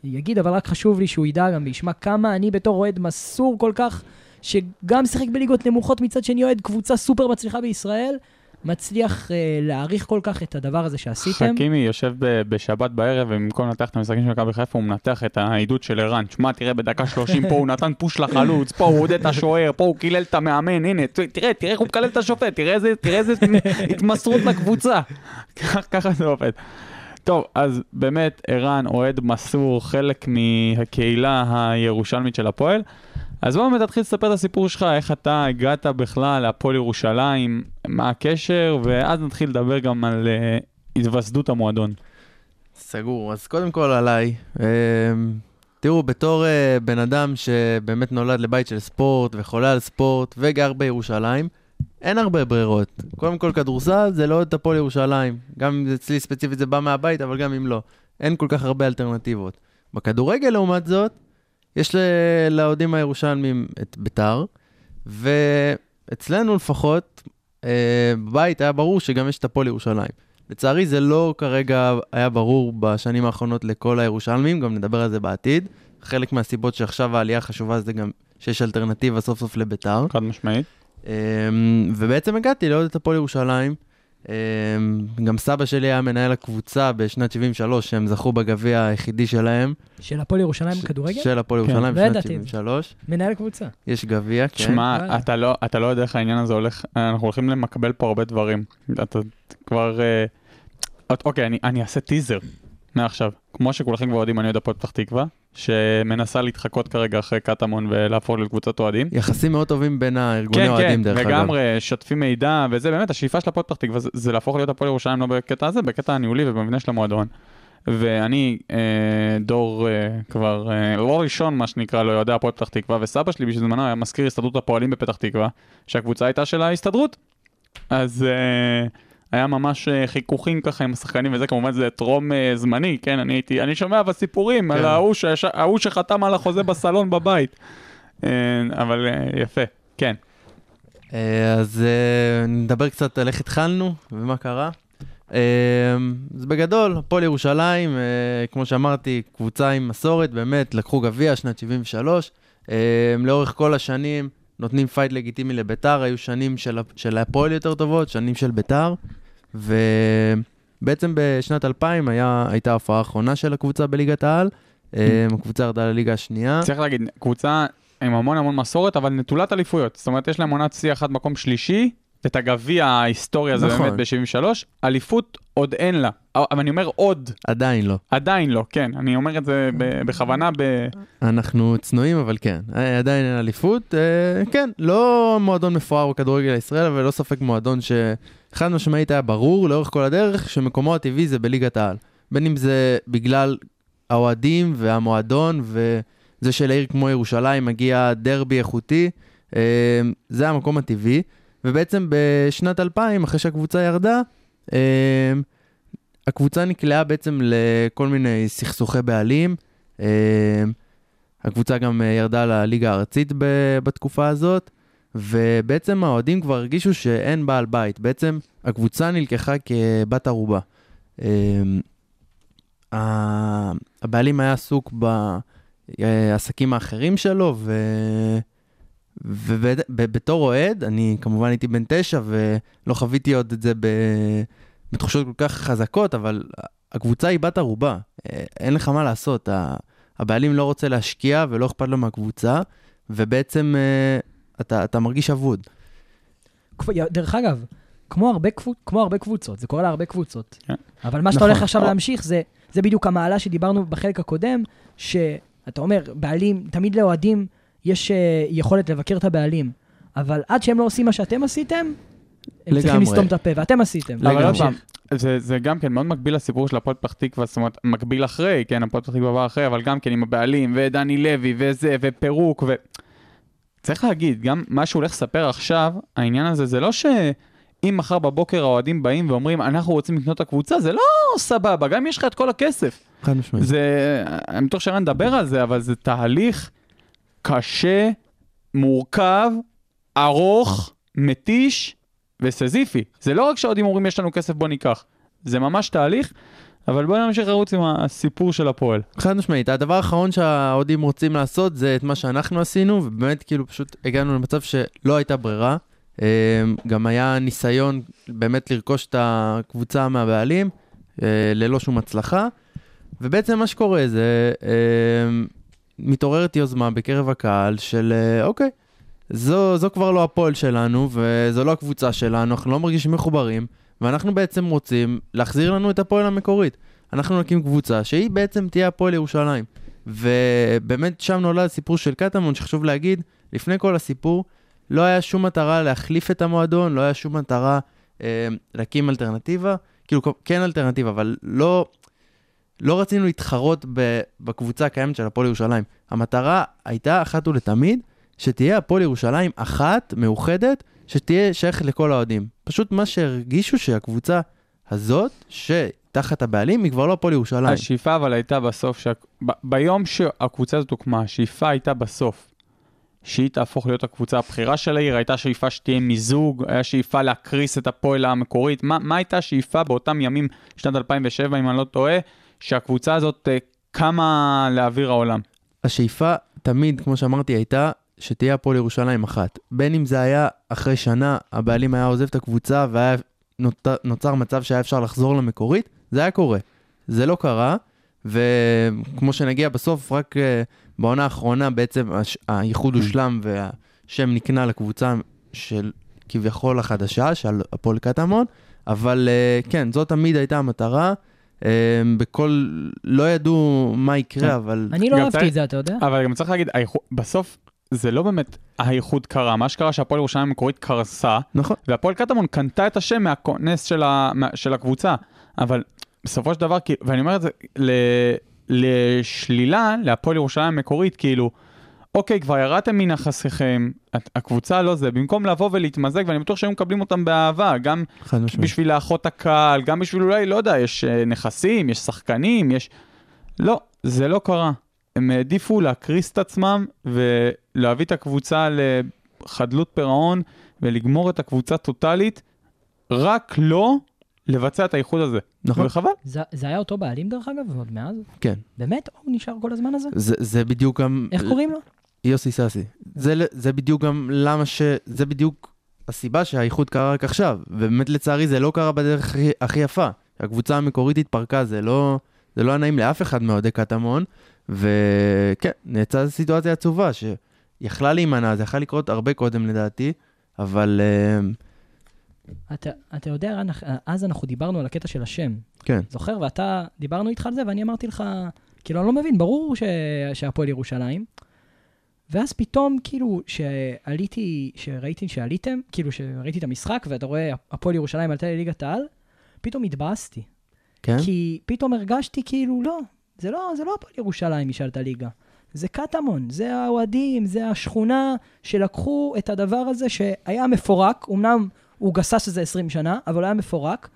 יגיד, אבל רק חשוב לי שהוא ידע גם וישמע כמה אני בתור אוהד מסור כל כך, שגם שיחק בליגות נמוכות מצד שני אוהד קבוצה סופר מצליחה בישראל, מצליח אה, להעריך כל כך את הדבר הזה שעשיתם. חכימי יושב ב- בשבת בערב, ובמקום לנתח את המשחקים של מכבי חיפה, הוא מנתח את העדות של ערן. שמע, תראה, בדקה 30 פה הוא נתן פוש לחלוץ, פה הוא עודד את השוער, פה הוא קילל את המאמן, הנה, תראה, תראה איך הוא מקלל את השופט, תראה איזה, התמסרות לקבוצה. ככה זה עובד. טוב, אז באמת, ערן, אוהד מסור, חלק מהקהילה הירושלמית של הפועל. אז בוא באמת תתחיל לספר את הסיפור שלך, איך אתה הגעת בכלל להפועל ירושלים, מה הקשר, ואז נתחיל לדבר גם על uh, התווסדות המועדון. סגור. אז קודם כל עליי. אה, תראו, בתור אה, בן אדם שבאמת נולד לבית של ספורט וחולה על ספורט וגר בירושלים, אין הרבה ברירות. קודם כל, כדורסל זה לא את הפועל ירושלים. גם אם אצלי ספציפית זה בא מהבית, אבל גם אם לא. אין כל כך הרבה אלטרנטיבות. בכדורגל, לעומת זאת, יש לאוהדים הירושלמים את ביתר, ואצלנו לפחות, אה, בבית היה ברור שגם יש את הפועל ירושלים. לצערי זה לא כרגע היה ברור בשנים האחרונות לכל הירושלמים, גם נדבר על זה בעתיד. חלק מהסיבות שעכשיו העלייה החשובה זה גם שיש אלטרנטיבה סוף סוף לביתר. חד משמעית. אמ, ובעצם הגעתי לעוד את הפועל ירושלים. אמ, גם סבא שלי היה מנהל הקבוצה בשנת 73, שהם זכו בגביע היחידי שלהם. של הפועל ירושלים ש- בכדורגל? של הפועל כן. ירושלים לא בשנת ידעתי את זה. 73. מנהל קבוצה. יש גביע, כן. תשמע, וואלה. אתה לא, אתה לא יודע איך העניין הזה הולך, אנחנו הולכים למקבל פה הרבה דברים. אתה כבר... אה, אוקיי, אני, אני אעשה טיזר מעכשיו. כמו שכולכם כבר יודעים, אני אוהד הפועל פתח תקווה, שמנסה להתחקות כרגע אחרי קטמון ולהפוך לקבוצת אוהדים. יחסים מאוד טובים בין הארגוני כן, אוהדים, כן, דרך אגב. לגמרי, שותפים מידע, וזה באמת, השאיפה של הפועל פתח תקווה זה להפוך להיות הפועל ירושלים לא בקטע הזה, בקטע הניהולי ובמבנה של המועדון. ואני אה, דור אה, כבר אה, לא ראשון, מה שנקרא, לא יודע הפועל פתח תקווה, וסבא שלי בזמנו היה מזכיר הסתדרות הפועלים בפתח תקווה, שהקבוצה הייתה של ההסתדרות. אז אה, היה ממש אה, חיכוכים ככה עם השחקנים וזה, כמובן זה טרום אה, זמני, כן, אני הייתי, אני שומע בסיפורים על כן. ההוא שיש- ההוא שחתם על החוזה בסלון בבית. אה, אבל יפה, כן. אז נדבר קצת על איך התחלנו ומה קרה. אז בגדול, הפועל ירושלים, כמו שאמרתי, קבוצה עם מסורת, באמת, לקחו גביע שנת 73. אה, לאורך כל השנים נותנים פייט לגיטימי לביתר, היו שנים של, של הפועל יותר טובות, שנים של ביתר. ובעצם בשנת 2000 היה, הייתה ההופעה האחרונה של הקבוצה בליגת העל. אה, הקבוצה ירדה לליגה השנייה. צריך להגיד, קבוצה עם המון המון מסורת, אבל נטולת אליפויות. זאת אומרת, יש להם עונת שיא אחת מקום שלישי, את הגביע ההיסטורי הזה נכון. באמת ב-73, אליפות עוד אין לה. אבל אני אומר עוד, עדיין לא. עדיין לא, כן. אני אומר את זה בכוונה ב... אנחנו צנועים, אבל כן, אה, עדיין אין אליפות. אה, כן, לא מועדון מפואר בכדורגל הישראל, אבל לא ספק מועדון שחד משמעית היה ברור לאורך כל הדרך שמקומו הטבעי זה בליגת העל. בין אם זה בגלל האוהדים והמועדון וזה שלעיר כמו ירושלים מגיע דרבי איכותי, אה, זה המקום הטבעי. ובעצם בשנת 2000, אחרי שהקבוצה ירדה, אה, הקבוצה נקלעה בעצם לכל מיני סכסוכי בעלים. אה, הקבוצה גם ירדה לליגה הארצית בתקופה הזאת, ובעצם האוהדים כבר הרגישו שאין בעל בית. בעצם הקבוצה נלקחה כבת ערובה. ה- הבעלים היה עסוק בעסקים האחרים שלו, ו... ובתור אוהד, אני כמובן הייתי בן תשע ולא חוויתי עוד את זה. בתחושות כל כך חזקות, אבל הקבוצה היא בת ערובה, אה, אין לך מה לעשות. הבעלים לא רוצה להשקיע ולא אכפת לו מהקבוצה, ובעצם אה, אתה, אתה מרגיש אבוד. דרך אגב, כמו הרבה. כמו הרבה קבוצות, זה קורה להרבה קבוצות. כן. אבל מה שאתה נכון. הולך עכשיו או- להמשיך, זה, זה בדיוק המעלה שדיברנו בחלק הקודם, שאתה אומר, בעלים, תמיד לאוהדים יש אה, יכולת לבקר את הבעלים, אבל עד שהם לא עושים מה שאתם עשיתם, הם צריכים לגמרי. לסתום את הפה, ואתם עשיתם. אבל עוד. פעם, זה, זה גם כן מאוד מקביל לסיפור של הפועל פתח תקווה, זאת אומרת, מקביל אחרי, כן, הפועל פתח תקווה בא אחרי, אבל גם כן עם הבעלים, ודני לוי, וזה, ופירוק, ו... צריך להגיד, גם מה שהוא הולך לספר עכשיו, העניין הזה, זה לא שאם מחר בבוקר האוהדים באים ואומרים, אנחנו רוצים לקנות את הקבוצה, זה לא סבבה, גם אם יש לך את כל הכסף. חד משמעית. זה, אני בטוח שרן נדבר על זה, אבל זה תהליך קשה, מורכב, ארוך, מתיש וסזיפי. זה לא רק שהאוהדים אומרים יש לנו כסף בוא ניקח, זה ממש תהליך, אבל בואו נמשיך לרוץ עם הסיפור של הפועל. חד משמעית. הדבר האחרון שהאוהדים רוצים לעשות זה את מה שאנחנו עשינו, ובאמת כאילו פשוט הגענו למצב שלא הייתה ברירה. אה, גם היה ניסיון באמת לרכוש את הקבוצה מהבעלים, אה, ללא שום הצלחה. ובעצם מה שקורה זה, אה, מתעוררת יוזמה בקרב הקהל של אוקיי, זו, זו כבר לא הפועל שלנו, וזו לא הקבוצה שלנו, אנחנו לא מרגישים מחוברים, ואנחנו בעצם רוצים להחזיר לנו את הפועל המקורית. אנחנו נקים קבוצה שהיא בעצם תהיה הפועל ירושלים. ובאמת שם נולד הסיפור של קטמון, שחשוב להגיד, לפני כל הסיפור, לא היה שום מטרה להחליף את המועדון, לא היה שום מטרה אה, להקים אלטרנטיבה, כאילו כן אלטרנטיבה, אבל לא, לא רצינו להתחרות בקבוצה הקיימת של הפועל ירושלים. המטרה הייתה אחת ולתמיד, שתהיה הפועל ירושלים אחת, מאוחדת, שתהיה שייכת לכל האוהדים. פשוט מה שהרגישו שהקבוצה הזאת, שתחת הבעלים, היא כבר לא הפועל ירושלים. השאיפה אבל הייתה בסוף, שה... ב... ביום שהקבוצה הזאת הוקמה, השאיפה הייתה בסוף. שהיא תהפוך להיות הקבוצה הבכירה של העיר, הייתה שאיפה שתהיה מיזוג, היה שאיפה להקריס את הפועל המקורית. מה, מה הייתה השאיפה באותם ימים, שנת 2007, אם אני לא טועה, שהקבוצה הזאת אה, קמה לאוויר העולם? השאיפה תמיד, כמו שאמרתי, הייתה שתהיה הפועל ירושלים אחת. בין אם זה היה אחרי שנה, הבעלים היה עוזב את הקבוצה והיה נוצר, נוצר מצב שהיה אפשר לחזור למקורית, זה היה קורה. זה לא קרה, וכמו שנגיע בסוף, רק uh, בעונה האחרונה בעצם הש... האיחוד הושלם והשם נקנה לקבוצה של כביכול החדשה, של הפועל קטמון, אבל uh, כן, זאת תמיד הייתה המטרה. Uh, בכל, לא ידעו מה יקרה, כן. אבל... אני לא אהבתי את זה, אתה יודע? אבל גם צריך להגיד, בסוף זה לא באמת האיחוד קרה, מה שקרה שהפועל ירושלים המקורית קרסה, נכון. והפועל קטמון קנתה את השם מהכונס של, ה... מה- של הקבוצה, אבל בסופו של דבר, ואני אומר את זה ל... לשלילה, להפועל ירושלים המקורית, כאילו, אוקיי, כבר ירדתם מנכסיכם, הת- הקבוצה לא זה, במקום לבוא ולהתמזג, ואני בטוח שהיו מקבלים אותם באהבה, גם. בשביל לאחות הקהל, גם בשביל אולי, לא יודע, יש אה, נכסים, יש שחקנים, יש... לא, זה לא קרה. הם העדיפו להקריס את עצמם ולהביא את הקבוצה לחדלות פירעון ולגמור את הקבוצה טוטאלית, רק לא לבצע את האיחוד הזה. נכון. וחבל. זה, זה היה אותו בעלים דרך אגב, עוד מאז? כן. באמת? הוא נשאר כל הזמן הזה? זה, זה בדיוק גם... איך קוראים לו? יוסי סאסי. זה, זה בדיוק גם למה ש... זה בדיוק הסיבה שהאיחוד קרה רק עכשיו. ובאמת לצערי זה לא קרה בדרך הכי, הכי יפה. הקבוצה המקורית התפרקה, זה לא, זה לא היה נעים לאף אחד מאוהדי קטמון. וכן, נעצה סיטואציה עצובה שיכלה להימנע, זה יכול לקרות הרבה קודם לדעתי, אבל אה, אתה, אתה יודע, רן, אז אנחנו דיברנו על הקטע של השם. כן. זוכר? ואתה, דיברנו איתך על זה, ואני אמרתי לך, כאילו, אני לא מבין, ברור ש... שהפועל ירושלים. ואז פתאום, כאילו, שעליתי, שראיתי שעליתם, כאילו, שראיתי את המשחק, ואתה רואה, הפועל ירושלים עלתה לליגת העל, פתאום התבאסתי. כן? כי פתאום הרגשתי כאילו, לא, זה לא, זה לא הפועל ירושלים מי שעלתה ליגה. זה קטמון, זה האוהדים, זה השכונה שלקחו את הדבר הזה שהיה מפורק, אמנם הוא גסס איזה 20 שנה, אבל היה מפורק,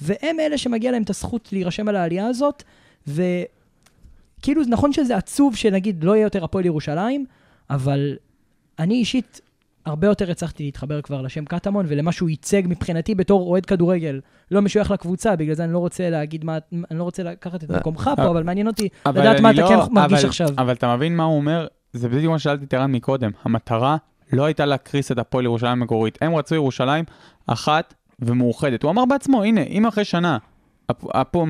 והם אלה שמגיע להם את הזכות להירשם על העלייה הזאת, וכאילו, נכון שזה עצוב שנגיד לא יהיה יותר הפועל ירושלים, אבל אני אישית הרבה יותר הצלחתי להתחבר כבר לשם קטמון ולמה שהוא ייצג מבחינתי בתור אוהד כדורגל. לא משוייך לקבוצה, בגלל זה אני לא רוצה להגיד מה, אני לא רוצה לקחת את מקומך פה, אבל מעניין אותי לדעת מה אתה לא- כן מרגיש עכשיו. אבל אתה מבין מה הוא אומר? זה בדיוק מה ששאלתי את ערן מקודם. המטרה לא הייתה להקריס את הפועל ירושלים המקורית. הם רצו ירושלים אחת ומאוחדת. הוא אמר בעצמו, הנה, אם אחרי שנה,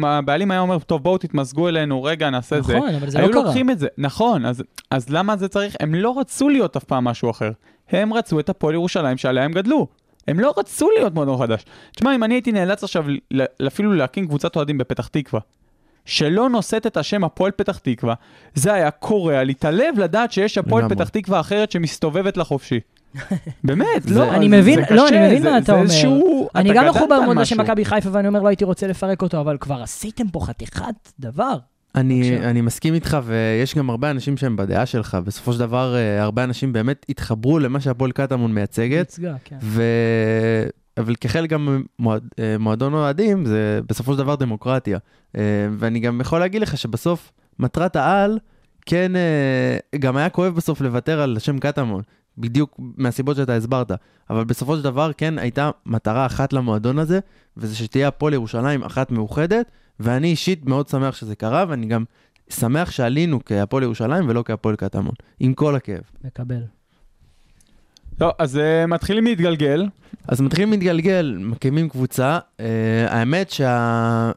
הבעלים היה אומר, טוב, בואו תתמזגו אלינו, רגע, נעשה זה. נכון, אבל זה לא היו קרה. לוקחים את זה, נכון, אז, אז למה זה צריך? הם לא רצו להיות אף פעם משהו אחר. הם רצו את הפועל ירושלים שעליה הם גדלו. הם לא רצו להיות מועדון חדש. תשמע, אם אני הייתי נאלץ עכשיו אפילו להקים קבוצת אוהדים בפתח תקווה, שלא נושאת את השם הפועל פתח תקווה, זה היה קורע לי את הלב לדעת שיש הפועל. פתח תקווה אחרת שמסתובבת לחופשי. באמת, זה- לא, אני זה- מבין, זה לא, קשה, אני מבין זה- מה אתה זה אומר. איזשהו- אני גם מחובר מאוד. לשם מכבי חיפה, ואני אומר, לא הייתי רוצה לפרק אותו, אבל כבר עשיתם פה חתיכת דבר. אני. אני מסכים איתך, ויש גם הרבה אנשים שהם בדעה שלך. בסופו של דבר, אה, הרבה אנשים באמת התחברו למה שהפועל קטמון מייצגת, ייצגה, כן. ו... אבל כחלק גם ממועד- אה, מועדון אוהדים, זה בסופו של דבר דמוקרטיה. אה, ואני גם יכול להגיד לך שבסוף, מטרת העל, כן, גם היה כואב בסוף לוותר על השם קטמון, בדיוק מהסיבות שאתה הסברת. אבל בסופו של דבר, כן, הייתה מטרה אחת למועדון הזה, וזה שתהיה הפועל ירושלים אחת מאוחדת, ואני אישית מאוד שמח שזה קרה, ואני גם שמח שעלינו כהפועל ירושלים ולא כהפועל קטמון, עם כל הכאב. מקבל. לא, אז אה, מתחילים להתגלגל. אז מתחילים להתגלגל, מקימים קבוצה. Uh, האמת שה...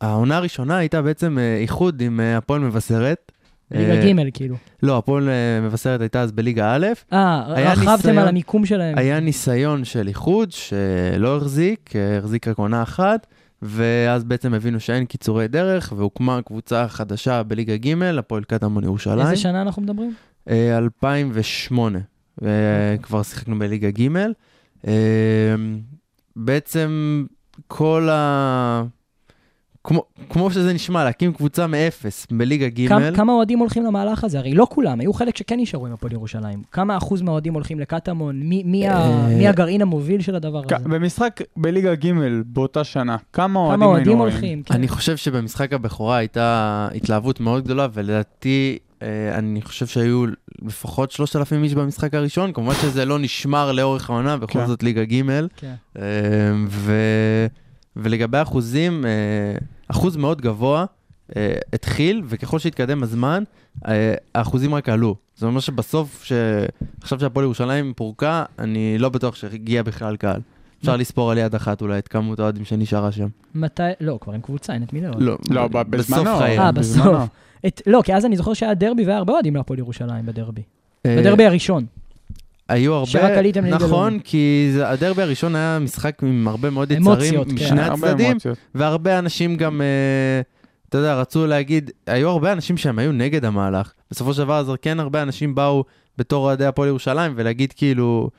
העונה הראשונה הייתה בעצם אה, איחוד עם הפועל מבשרת. ליגה אה, ג' כאילו. לא, הפועל אה, מבשרת הייתה אז בליגה א'. אה, רכבתם על המיקום שלהם. היה ניסיון של איחוד שלא החזיק, אה, החזיק רק עונה אחת, ואז בעצם הבינו שאין קיצורי דרך, והוקמה קבוצה חדשה בליגה ג', הפועל קטמון ירושלים. איזה שנה אנחנו מדברים? אה, 2008, אוקיי. וכבר שיחקנו בליגה ג'. בעצם כל ה... כמו, כמו שזה נשמע, להקים קבוצה מאפס בליגה ג', כמה- כמה אוהדים הולכים למהלך הזה? הרי לא כולם, היו חלק שכן נשארו עם הפועל ירושלים. כמה אחוז מהאוהדים הולכים לקטמון? מי- מי ה- אה, מי הגרעין המוביל של הדבר הזה? במשחק בליגה ג' באותה שנה, כמה אוהדים אוהדים היינו רואים? הולכים? כן. אני חושב שבמשחק הבכורה הייתה התלהבות מאוד גדולה, ולדעתי, אה, אני חושב שהיו לפחות 3,000 איש במשחק הראשון, כמובן שזה לא נשמר לאורך העונה, בכל כן. זאת ליגה ג'. כן. אה, ו... ולגבי אחוזים, אה, אחוז מאוד גבוה אה, התחיל, וככל שהתקדם הזמן, אה, האחוזים רק עלו. זה אומר שבסוף, ש... עכשיו שהפועל ירושלים פורקה, אני לא בטוח שהגיע בכלל קהל. אפשר לספור על יד אחת אולי את כמות האוהדים שנשארה שם. מתי? לא, כבר אין קבוצה, אין את מי לאוהד. לא, לא, בזמנו. בסוף חיי. אה. בסוף. לא, כי אז אני זוכר שהיה דרבי והיה הרבה אוהדים להפועל ירושלים בדרבי. בדרבי הראשון. היו הרבה, שרק עליתם לליגה נכון, לאומית. כי זה- הדרבי הראשון היה משחק עם הרבה מאוד יצרים כן. משני הרבה הצדדים. והרבה אנשים גם, אה, אתה יודע, רצו להגיד, היו הרבה אנשים שהם היו נגד המהלך. בסופו של דבר, אז כן הרבה אנשים באו בתור אוהדי הפועל ירושלים, ולהגיד כאילו,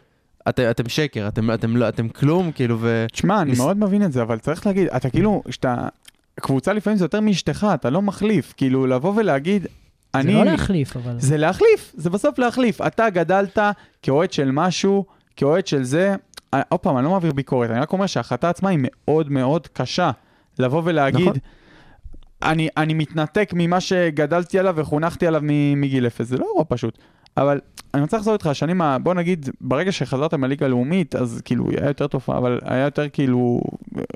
את, אתם שקר, אתם, אתם, לא- אתם כלום, כאילו, ו... תשמע, אני מס- מאוד מבין את זה, אבל צריך להגיד, אתה כאילו, שאתה... קבוצה לפעמים זה יותר מאשתך, אתה לא מחליף. כאילו, לבוא ולהגיד, זה אני... לא להחליף, אבל... זה להחליף, זה בסוף להחליף. אתה גדלת כאוהד של משהו, כאוהד של זה. אה, עוד פעם, אני לא מעביר ביקורת, אני רק אומר שההחלטה עצמה היא מאוד מאוד קשה. לבוא ולהגיד, נכון. אני, אני מתנתק ממה שגדלתי עליו וחונכתי עליו מגיל אפס, זה לא אירוע פשוט. אבל אני רוצה לחזור איתך, השנים, ה- בוא נגיד, ברגע שחזרת מהליגה הלאומית, אז כאילו, היה יותר תופעה, אבל היה יותר כאילו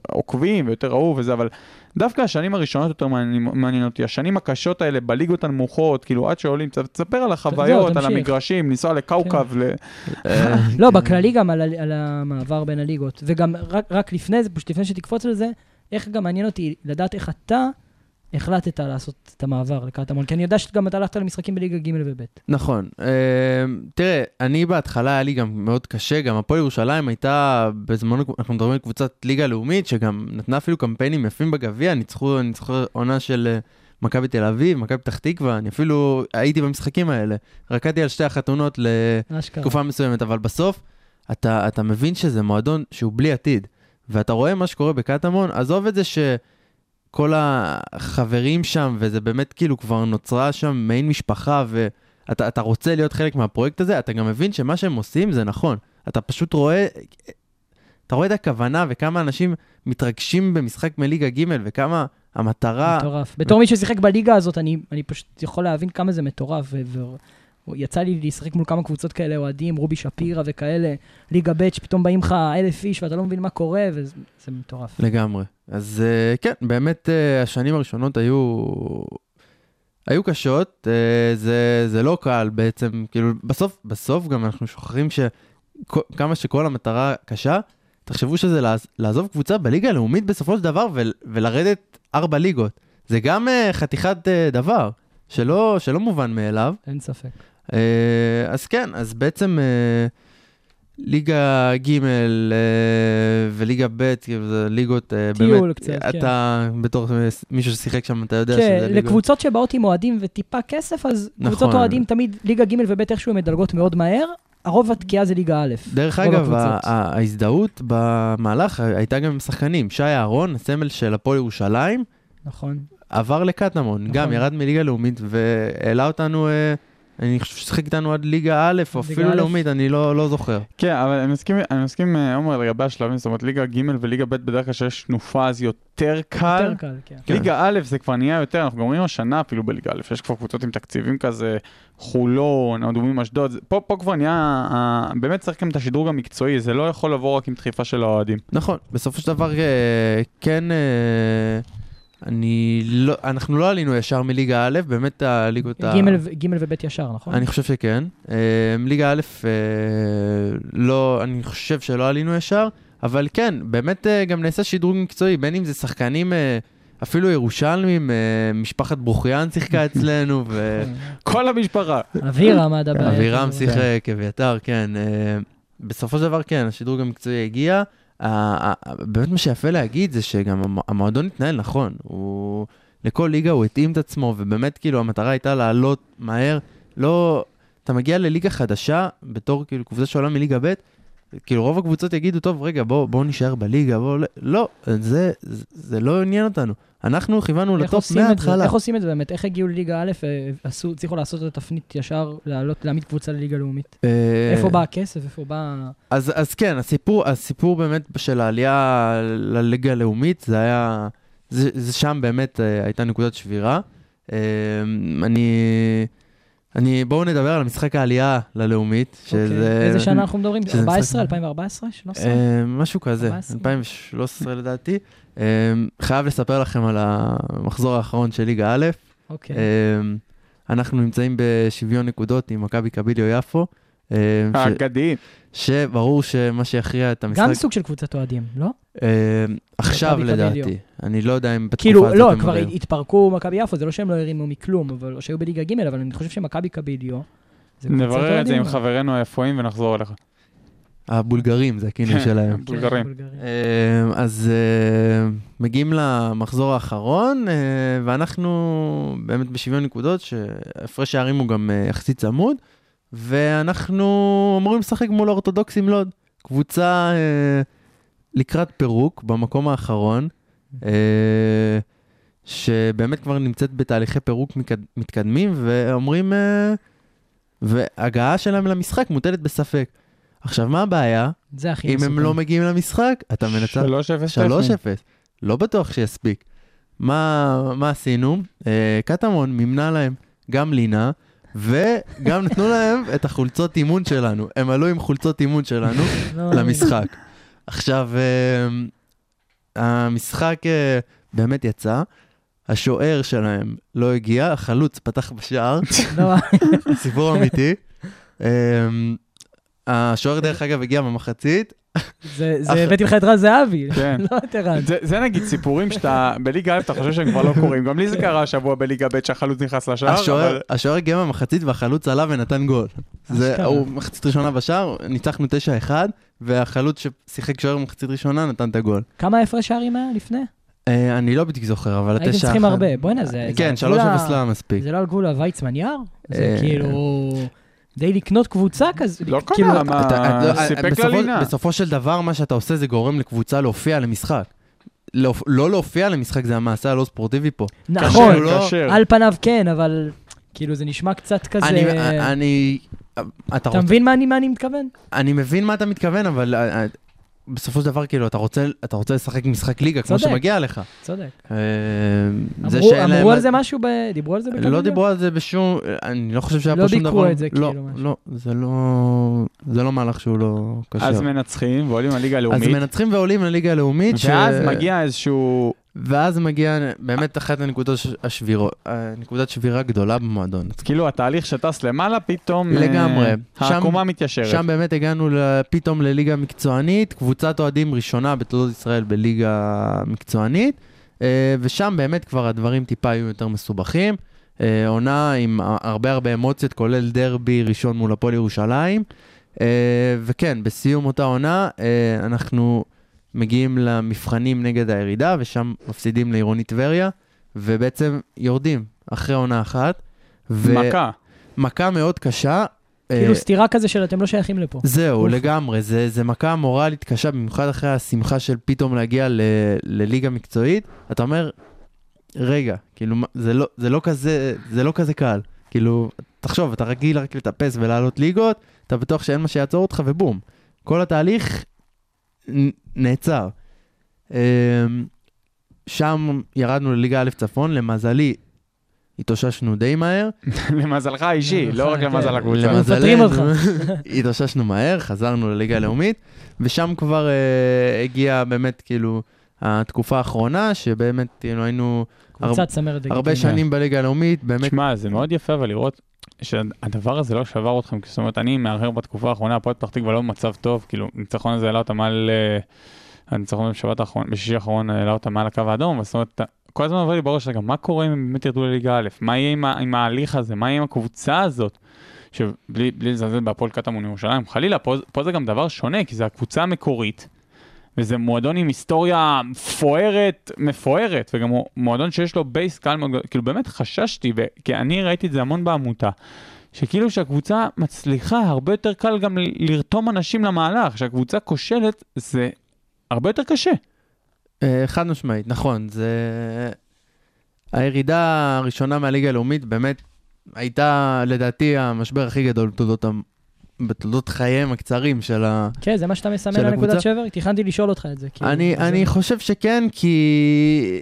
עוקבים ויותר אהוב וזה, אבל דווקא השנים הראשונות יותר מעניין אותי, השנים הקשות האלה בליגות הנמוכות, כאילו, עד שעולים, תספר על החוויות, על תמשיך. המגרשים, לנסוע לקאוקב. אה, לא, בכללי גם על, על המעבר בין הליגות. וגם רק, לפני זה, פשוט לפני שתקפוץ על זה, איך גם מעניין אותי לדעת איך אתה החלטת לעשות את המעבר לקטמון. כי אני יודע שגם אתה הלכת למשחקים בליגה ג' וב'. נכון. אה, תראה, אני בהתחלה היה לי גם מאוד קשה, גם הפועל ירושלים הייתה בזמנו, אנחנו מדברים על קבוצת ליגה לאומית, שגם נתנה אפילו קמפיינים יפים בגביע, ניצחו, עונה של אה, מכבי תל אביב, מכבי פתח תקווה, אני אפילו הייתי במשחקים האלה. רקדתי על שתי החתונות. לתקופה מסוימת, אבל בסוף אתה, אתה מבין שזה מועדון שהוא בלי עתיד, ואתה רואה מה שקורה בקטמון, עזוב את זה שכל החברים שם, וזה באמת כאילו כבר נוצרה שם מעין משפחה, ואתה אתה רוצה להיות חלק מהפרויקט הזה, אתה גם מבין שמה שהם עושים זה נכון. אתה פשוט רואה, אתה רואה את הכוונה וכמה אנשים מתרגשים במשחק מליגה ג' וכמה המטרה... מטורף. בתור מי ששיחק בליגה הזאת, אני, אני פשוט יכול להבין כמה זה מטורף. ו- ו- יצא לי לשחק מול כמה קבוצות כאלה, אוהדים, רובי שפירא וכאלה, ליגה ב', שפתאום באים לך אלף איש ואתה לא מבין מה קורה, וזה זה מטורף. לגמרי. אז uh, כן, באמת uh, השנים הראשונות היו, היו קשות, uh, זה, זה לא קל בעצם, כאילו בסוף, בסוף גם אנחנו שוכחים שכמה שכל המטרה קשה, תחשבו שזה לעז, לעזוב קבוצה בליגה הלאומית בסופו של דבר ול, ולרדת ארבע ליגות. זה גם חתיכת דבר, שלא, שלא מובן מאליו. אין ספק. אז כן, אז בעצם ליגה ג' uh, וליגה ב', כאילו זה ליגות, טיול באמת, קצת, כן. אתה בתור מישהו ששיחק שם, אתה יודע שזה ליגות. לקבוצות שבאות עם אוהדים וטיפה כסף, אז נכון. קבוצות אוהדים תמיד, ליגה ג' וב' איכשהו הן מדלגות מאוד מהר, הרוב התקיעה זה ליגה א'. דרך אגב, ההזדהות במהלך הייתה גם עם שחקנים. שי אהרון, הסמל של הפועל ירושלים, נכון. עבר לקטמון, נכון. גם ירד מליגה לאומית והעלה אותנו, אה, אני חושב ששיחק איתנו עד ליגה א', או אפילו. לאומית, אני לא לא זוכר. כן, אבל אני מסכים, אני מסכים, אה, עומר, לגבי השלבים, זאת אומרת, ליגה ג' וליגה ב' בדרך כלל שיש תנופה, אז יותר קל. יותר קל, כן. כן. ליגה א' זה כבר נהיה יותר, אנחנו רואים השנה אפילו בליגה א', יש כבר קבוצות עם תקציבים כזה, חולון, אדומים אשדוד, פה, פה כבר נהיה, אה, באמת צריך גם את השדרוג המקצועי, זה לא יכול לבוא רק עם דחיפה של האוהדים. נכון, בסופו של דבר אה, כן, אה, אני לא, אנחנו לא עלינו ישר מליגה א', באמת הליגות ה... ג' וב' ישר, נכון? אני חושב שכן. אה, ליגה א', אה, לא, אני חושב שלא עלינו ישר, אבל כן, באמת אה, גם נעשה שדרוג מקצועי, בין אם זה שחקנים, אה, אפילו ירושלמים, משפחת ברוכיאן שיחקה אצלנו, ו... כל המשפחה. אווירם עד הבעיה. אבירם שיחק, אביתר, כן. אה, בסופו של דבר, כן, השדרוג המקצועי הגיע. באמת מה שיפה להגיד זה שגם המ- המועדון התנהל נכון. הוא... לכל ליגה הוא התאים את עצמו, ובאמת, כאילו, המטרה הייתה לעלות מהר. לא... אתה מגיע לליגה חדשה, בתור כאילו קבוצה שעולה מליגה ב', כאילו רוב הקבוצות יגידו, טוב, רגע, בואו בוא נישאר בליגה, בואו... לא, זה, זה, זה לא עניין אותנו. אנחנו כיוונו לטופ? מההתחלה. איך עושים את זה באמת? איך הגיעו לליגה א' ועשו, הצליחו לעשות את התפנית ישר, לעלות, להעמיד קבוצה לליגה לאומית? אה, איפה בא הכסף? איפה בא... אז, אז כן, הסיפור, הסיפור באמת של העלייה לליגה הלאומית, זה היה, זה, זה שם באמת אה, הייתה נקודת שבירה. אה, אני, אני, בואו נדבר על משחק העלייה ללאומית, שזה... אוקיי. איזה שנה אנחנו מדברים? שזה 14? משחק- 2014? 13? אה, משהו כזה, 14? 2013 לדעתי. אה, חייב לספר לכם על המחזור האחרון של ליגה א'. אוקיי. אה, אנחנו נמצאים בשוויון נקודות עם מכבי קביליו יפו. אה, האגדיים. שברור שמה שיכריע את המשחק... גם סוג של קבוצת אוהדים, לא? אה, עכשיו לדעתי. אני לא יודע אם בתקופה כאילו, הזאת לא, הם כבר. התפרקו מכבי יפו, זה לא שהם לא הרימו מכלום, אבל או שהיו בליגה ג', אבל אני חושב שמכבי קביליו, קבוצת נברר את זה עם חברינו היפואים ונחזור אליך. הבולגרים זה הכינוי כן. שלהם. בולגרים. כן. אה, אז מגיעים למחזור האחרון, ואנחנו באמת בשוויון נקודות, שהפרש הערים הוא גם יחסית צמוד, ואנחנו אמורים לשחק מול האורתודוקסים לוד. קבוצה אה, לקראת פירוק במקום האחרון, אה, שבאמת כבר נמצאת בתהליכי פירוק מקד- מתקדמים, ואומרים, אה, והגעה שלהם למשחק מוטלת בספק. עכשיו, מה הבעיה? זה הכי אם מסוכן. הם לא מגיעים למשחק, אתה מנצח 3-0. 3-0. לא בטוח שיספיק. מה, מה עשינו? אה, קטמון מימנה להם גם לינה, וגם נתנו להם את החולצות אימון שלנו. הם עלו עם חולצות אימון שלנו לא, למשחק. עכשיו, אה, המשחק אה, באמת יצא, השוער שלהם לא הגיע, החלוץ פתח בשער, לא, סיפור אמיתי. אה, השוער דרך אגב הגיע במחצית, זה זה בית מלחמת רז זהבי, כן. לא את ערן. זה, נגיד סיפורים שאתה, בליגה א' אתה חושב שהם כבר לא קורים. גם לי זה קרה השבוע בליגה ב' שהחלוץ נכנס לשער, השוער, הגיע במחצית והחלוץ עלה ונתן גול. הוא מחצית ראשונה בשער, ניצחנו 9-1, והחלוץ ששיחק שוער במחצית ראשונה נתן את הגול. כמה הפרש שערים היה לפני? אה, אני לא בדיוק זוכר, אבל הייתם התשע צריכים אחת- הרבה. בוא'נה, זה... זה כן, על 3-0 גבול ה- לא מספיק. זה לא על גבול הוויצמן יער? זה אה, כאילו... די לקנות קבוצה כזה. לא כאילו, קרה, מה, אתה- לא, סיפק בסופו- ללינה. בסופו של דבר, מה שאתה עושה זה גורם לקבוצה להופיע למשחק. לא לא להופיע למשחק זה המעשה הלא ספורטיבי פה. נכון, לא- קשר. על פניו כן, אבל כאילו זה נשמע קצת כזה... אני, אני, אתה אתה רוצה, מבין מה אני- מה אני מתכוון? אני מבין מה אתה מתכוון, אבל אה, אה, בסופו של דבר, כאילו, אתה רוצה, אתה רוצה לשחק משחק ליגה כמו צודק. שמגיע לך. צודק. אה, זה אמרו- שאין להם- אמרו על זה משהו? ב- דיברו על זה לא בגלגליה? דיברו על זה בשום, אני לא חושב שהיה לא פה שום דבר. ביקרו את זה, לא, כאילו, משהו. לא, זה לא, זה לא מהלך שהוא לא קשה. אז מנצחים ועולים לליגה אז הלאומית, מנצחים ועולים לליגה הלאומית, ש- ואז מגיע איזשהו... ואז מגיע באמת אחת הנקודות השבירות, נקודת שבירה גדולה במועדון. כאילו התהליך שטס למעלה, פתאום... אה, לגמרי. העקומה מתיישרת. שם באמת הגענו פתאום לליגה מקצוענית, קבוצת אוהדים ראשונה בתולדות ישראל בליגה מקצוענית, אה, ושם באמת כבר הדברים טיפה היו יותר מסובכים. אה, עונה עם הרבה הרבה אמוציות, כולל דרבי ראשון מול הפועל ירושלים. וכן, בסיום אותה עונה, אנחנו מגיעים למבחנים נגד הירידה, ושם מפסידים לעירוני טבריה, ובעצם יורדים אחרי עונה אחת. ו- מכה. מכה מאוד קשה. אה, כאילו סתירה כזה של אתם לא שייכים לפה. זהו, אוף. לגמרי, זה, זה מכה מורלית קשה, במיוחד אחרי השמחה של פתאום להגיע ל, לליגה מקצועית. אתה אומר, רגע, כאילו, זה לא, זה לא כזה, זה לא כזה קל. כאילו, תחשוב, אתה רגיל רק לטפס ולעלות ליגות, אתה בטוח שאין מה שיעצור אותך, ובום. כל התהליך נעצר. אמ, שם ירדנו לליגה א' צפון, למזלי, התאוששנו די מהר. למזלך האישי, לא רק כן. למזל הקבוצה. מפטרים אותך. התאוששנו מהר, חזרנו לליגה הלאומית, ושם כבר אה, הגיעה באמת כאילו התקופה האחרונה, שבאמת כאילו היינו קבוצת צמרת הרבה לגיטימית. שנים בליגה הלאומית, באמת, שמע, זה מאוד יפה אבל לראות שהדבר הזה לא שבר אתכם, זאת אומרת, אני מהרהר בתקופה האחרונה, הפועל פתח תקווה לא במצב טוב, כאילו, הניצחון הזה העלה אותם על... אה, הניצחון בשבת האחרון, בשישי האחרון העלה אותם על הקו האדום, זאת אומרת, כל הזמן עובר לי בראש, רגע, מה קורה אם הם באמת ירדו לליגה א'? מה יהיה עם, עם ההליך הזה? מה יהיה עם הקבוצה הזאת? שבלי בלי לזלזל בהפועל קטמון ירושלים, חלילה, פה, פה זה גם דבר שונה, כי זו הקבוצה המקורית, וזה מועדון עם היסטוריה מפוארת, מפוארת, וגם מועדון שיש לו בייס קל מאוד. כאילו באמת חששתי, כי אני ראיתי את זה המון בעמותה, שכאילו שהקבוצה מצליחה, הרבה יותר קל גם לרתום אנשים למהלך, כשהקבוצה כושלת, זה הרבה יותר קשה. אה, חד משמעית, נכון, זה... הירידה הראשונה מהליגה הלאומית באמת הייתה לדעתי המשבר הכי גדול בתולדות, בתולדות חייהם הקצרים של ה... כן, זה מה שאתה מסמן על נקודת? שבר? תכננתי לשאול אותך את זה. כאילו, אני, זה- אני חושב שכן, כי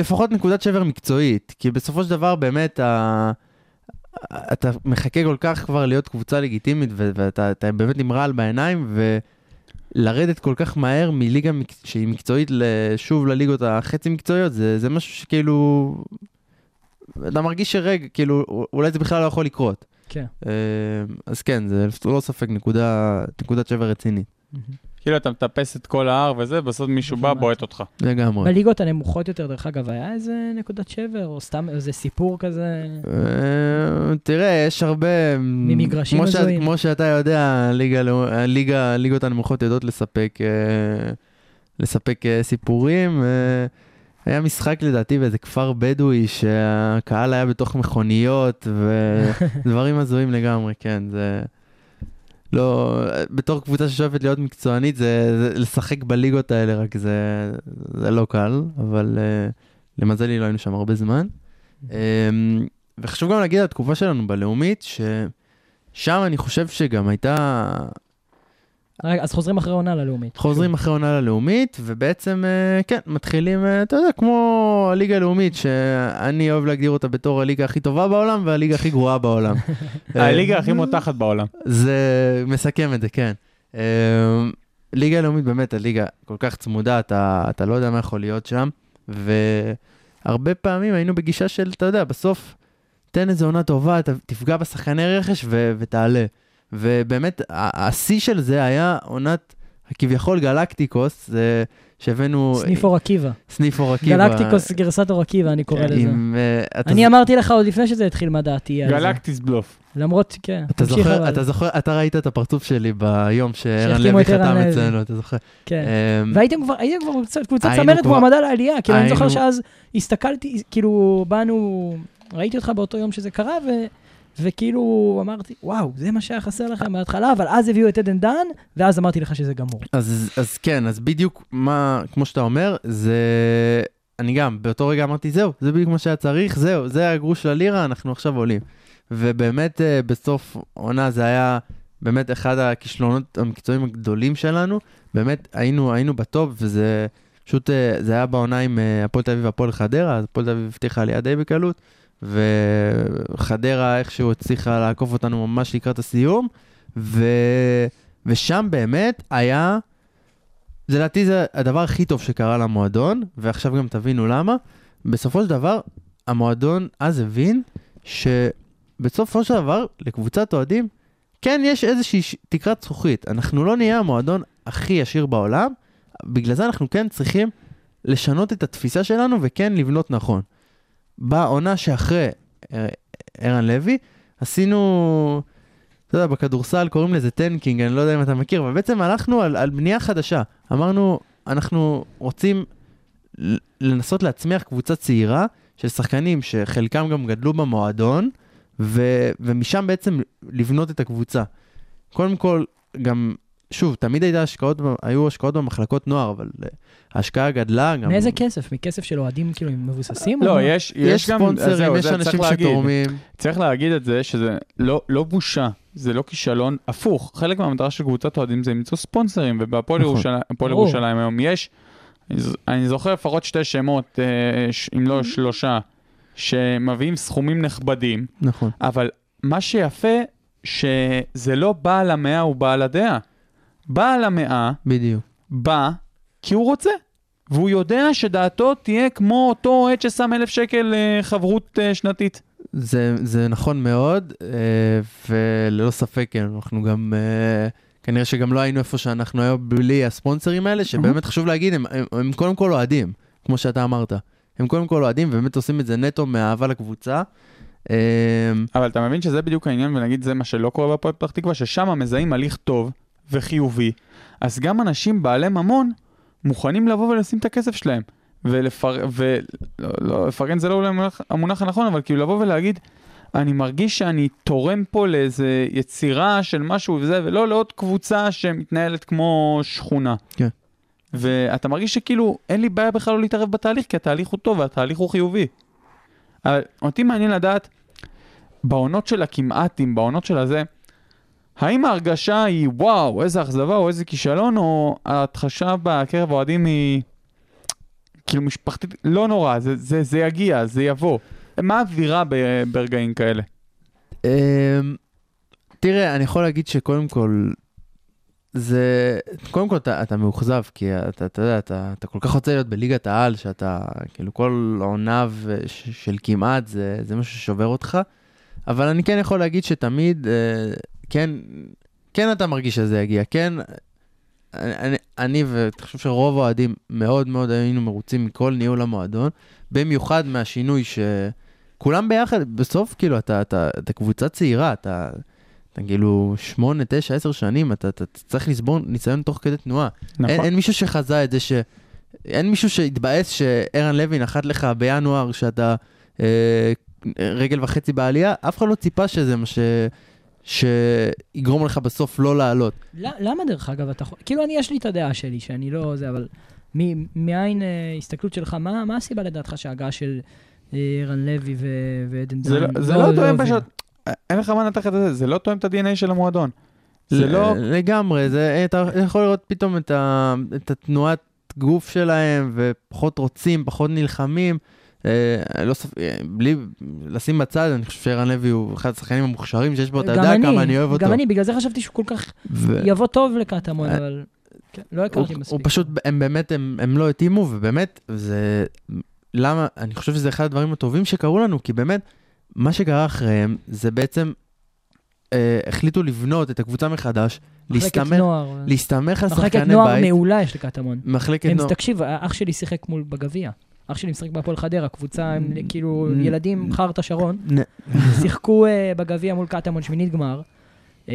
לפחות נקודת שבר מקצועית, כי בסופו של דבר באמת ה... אתה מחכה כל כך כבר להיות קבוצה לגיטימית, ו- ואתה אתה באמת עם רעל בעיניים, ולרדת כל כך מהר מליגה מק... שהיא מקצועית שוב לליגות החצי מקצועיות, זה, זה משהו שכאילו... אתה מרגיש שרגע, כאילו, אולי זה בכלל לא יכול לקרות. כן. אה, אז כן, זה ללא ספק נקודה, נקודת שבר רצינית, כאילו אתה מטפס את כל ההר וזה, בסוף מישהו בא, הבנתי. בועט אותך. לגמרי. בליגות הנמוכות יותר, דרך אגב, היה איזה נקודת שבר, או סתם איזה סיפור כזה? אה, תראה, יש הרבה... ממגרשים כמו ש- הזויים. כמו שאתה יודע, הליגה, הליגות הנמוכות יודעות לספק, אה, לספק אה, סיפורים. היה משחק לדעתי באיזה כפר בדואי שהקהל היה בתוך מכוניות ודברים הזויים לגמרי, כן, זה... לא, בתור קבוצה ששואפת להיות מקצוענית, זה, זה לשחק בליגות האלה, רק זה, זה לא קל, אבל uh, למזלי לא היינו שם הרבה זמן. אמ, וחשוב גם להגיד על התקופה שלנו בלאומית, ששם אני חושב שגם הייתה... אז חוזרים אחרי עונה ללאומית. חוזרים אחרי עונה ללאומית, ובעצם, אה, כן, מתחילים, אה, אתה יודע, כמו הליגה הלאומית, שאני אוהב להגדיר אותה בתור הליגה הכי טובה בעולם והליגה הכי גרועה בעולם. הליגה הכי מותחת בעולם. זה מסכם את זה, כן. ליגה לאומית באמת, הליגה כל כך צמודה, אתה, אתה לא יודע מה יכול להיות שם, והרבה פעמים היינו בגישה של, אתה יודע, בסוף תן איזה עונה טובה, תפגע בשחקני רכש ו, ותעלה. ובאמת, השיא של זה היה עונת כביכול גלקטיקוס, זה שהבאנו... סניף אור עקיבא. סניף אור עקיבא. גלקטיקוס גרסת אור עקיבא, אני קורא לזה. עם, אתה אני אמרתי לך עוד לפני שזה התחיל מה דעתי על זה. גלקטיס בלוף. למרות, כן. אתה תמשיך זוכר, אבל. אתה זוכר, אתה ראית את הפרצוף שלי ביום שערן לוי חתם. אצלנו, אתה זוכר? כן. אמ, והייתם כבר, הייתם כבר קבוצת- צמרת מועמדה לעלייה, כאילו אני זוכר שאז הסתכלתי, כאילו באנו, ראיתי אותך באותו יום שזה קרה, ו... וכאילו אמרתי, וואו, זה מה שהיה חסר לכם בהתחלה, אבל אז הביאו את עדן דן, ואז אמרתי לך שזה גמור. אז, אז כן, אז בדיוק מה, כמו שאתה אומר, זה... אני גם, באותו רגע אמרתי, זהו, זה בדיוק מה שהיה צריך, זהו, זה הגרוש של הלירה, אנחנו עכשיו עולים. ובאמת, אה, בסוף עונה זה היה באמת אחד הכישלונות המקצועיים הגדולים שלנו. באמת, היינו, היינו בטופ, וזה פשוט, אה, זה היה בעונה עם אה, הפועל תל אביב והפועל חדרה, אז הפועל תל אביב הבטיחה עלייה די בקלות, וחדרה איכשהו הצליחה לעקוף אותנו ממש לקראת הסיום, ו... ושם באמת היה, זה לדעתי זה הדבר הכי טוב שקרה למועדון, ועכשיו גם תבינו למה. בסופו של דבר, המועדון אז הבין שבסופו של דבר, לקבוצת אוהדים, כן יש איזושהי תקרת זכוכית. אנחנו לא נהיה המועדון הכי עשיר בעולם, בגלל זה אנחנו כן צריכים לשנות את התפיסה שלנו וכן לבנות נכון. בעונה שאחרי אה, ערן לוי, עשינו, אתה יודע, בכדורסל קוראים לזה tanking, אני לא יודע אם אתה מכיר, אבל בעצם הלכנו על, על בנייה חדשה. אמרנו, אנחנו רוצים לנסות להצמיח קבוצה צעירה של שחקנים שחלקם גם גדלו במועדון, ו, ומשם בעצם לבנות את הקבוצה. קודם כל, גם, שוב, תמיד הייתה השקעות, היו השקעות במחלקות נוער, אבל אה, ההשקעה גדלה גם... מאיזה כסף? מכסף של אוהדים כאילו מבוססים? או לא? יש, יש, יש גם, ספונסרים, זהו, יש זה אנשים צריך להגיד. שתורמים. צריך להגיד את זה, שזה לא, לא בושה, זה לא כישלון, הפוך. חלק מהמטרה של קבוצת אוהדים זה למצוא ספונסרים, ובהפועל נכון. ירושלים, היום יש, אני זוכר לפחות שתי שמות, אה, אם לא שלושה, שמביאים סכומים נכבדים, נכון. אבל מה שיפה, שזה לא בעל המאה הוא בעל הדעה. בעל המאה בדיוק. בא כי הוא רוצה. והוא יודע שדעתו תהיה כמו אותו אוהד ששם אלף שקל אה, חברות אה, שנתית. זה, זה נכון מאוד, אה, וללא ספק, כן, אנחנו גם, אה, כנראה שגם לא היינו איפה שאנחנו היום בלי הספונסרים האלה, שבאמת חשוב להגיד, הם, הם, הם קודם כל אוהדים, כמו שאתה אמרת. הם קודם כל אוהדים, ובאמת עושים את זה נטו מאהבה לקבוצה. אבל אתה מבין שזה בדיוק העניין, ונגיד זה מה שלא קורה בפועל פתח תקווה, ששם מזהים הליך טוב וחיובי, אז גם אנשים בעלי ממון מוכנים לבוא ולשים את הכסף שלהם. ולפר... ו... לא, לא, לפרגן זה לא אולי המונח, המונח הנכון, אבל כאילו לבוא ולהגיד, אני מרגיש שאני תורם פה לאיזה יצירה של משהו וזה, ולא לעוד קבוצה שמתנהלת כמו שכונה. כן. ואתה מרגיש שכאילו אין לי בעיה בכלל לא להתערב בתהליך, כי התהליך הוא טוב והתהליך הוא חיובי. אבל אותי מעניין לדעת, בעונות של הכמעטים, בעונות של הזה, האם ההרגשה היא וואו, איזה אכזבה או איזה כישלון, או ההתחשה בקרב האוהדים היא כאילו משפחתית, לא נורא, זה, זה, זה יגיע, זה יבוא. מה האווירה ברגעים כאלה? אה, תראה, אני יכול להגיד שקודם כל, זה, קודם כל אתה, אתה מאוכזב, כי אתה, אתה יודע, אתה, אתה כל כך רוצה להיות בליגת העל, שאתה, כאילו כל עונה של כמעט, זה, זה משהו ששובר אותך. אבל אני כן יכול להגיד שתמיד, אה, כן, כן אתה מרגיש שזה יגיע, כן, אני, אני ואני חושב שרוב האוהדים מאוד מאוד היינו מרוצים מכל ניהול המועדון, במיוחד מהשינוי שכולם ביחד, בסוף כאילו אתה, אתה, אתה קבוצה צעירה, אתה, אתה כאילו שמונה, תשע, עשר שנים, אתה, אתה צריך לסבור ניסיון תוך כדי תנועה. נכון? אין, אין מישהו שחזה את זה ש... אין מישהו שהתבאס שערן לוי נחת לך בינואר שאתה אה, רגל וחצי בעלייה, אף אחד לא ציפה שזה מה ש... שיגרום לך בסוף לא לעלות. ל- למה דרך אגב אתה יכול... כאילו, אני, יש לי את הדעה שלי, שאני לא זה, אבל מאין אה, הסתכלות שלך, מה מה הסיבה לדעתך שההגעה של אה, רן לוי ועדן זה דן לא- זה לא תואם הובילה? פשוט, אין לך מה לנתח את זה, זה לא תואם את ה-DNA של המועדון. זה לא... לגמרי, זה, אתה יכול לראות פתאום את, ה, את התנועת גוף שלהם, ופחות רוצים, פחות נלחמים. אה, לא ספ... אה, בלי לשים בצד, אני חושב שערן לוי הוא אחד השחקנים המוכשרים שיש בו, אתה גם יודע אני, כמה אני אוהב אותו. גם אני, בגלל זה חשבתי שהוא כל כך ו... יבוא טוב לקטמון, אה, אבל כן, לא הוא, הכרתי הוא מספיק. פשוט, הם באמת, הם, הם לא התאימו, ובאמת, זה... למה, אני חושב שזה אחד הדברים הטובים שקרו לנו, כי באמת, מה שקרה אחריהם, זה בעצם, אה, החליטו לבנות את הקבוצה מחדש, להסתמך, נוער. להסתמך על מחלקת שחקני נוער בית. מעולה יש לקטמון. מחלקת נוער. תקשיב, אח שלי שיחק מול בגביע. אח שלי משחק בהפועל חדרה, קבוצה, הם Mm. כאילו ילדים, חרטה שרון, שיחקו אה, בגביע מול קטמון שמינית גמר. אה,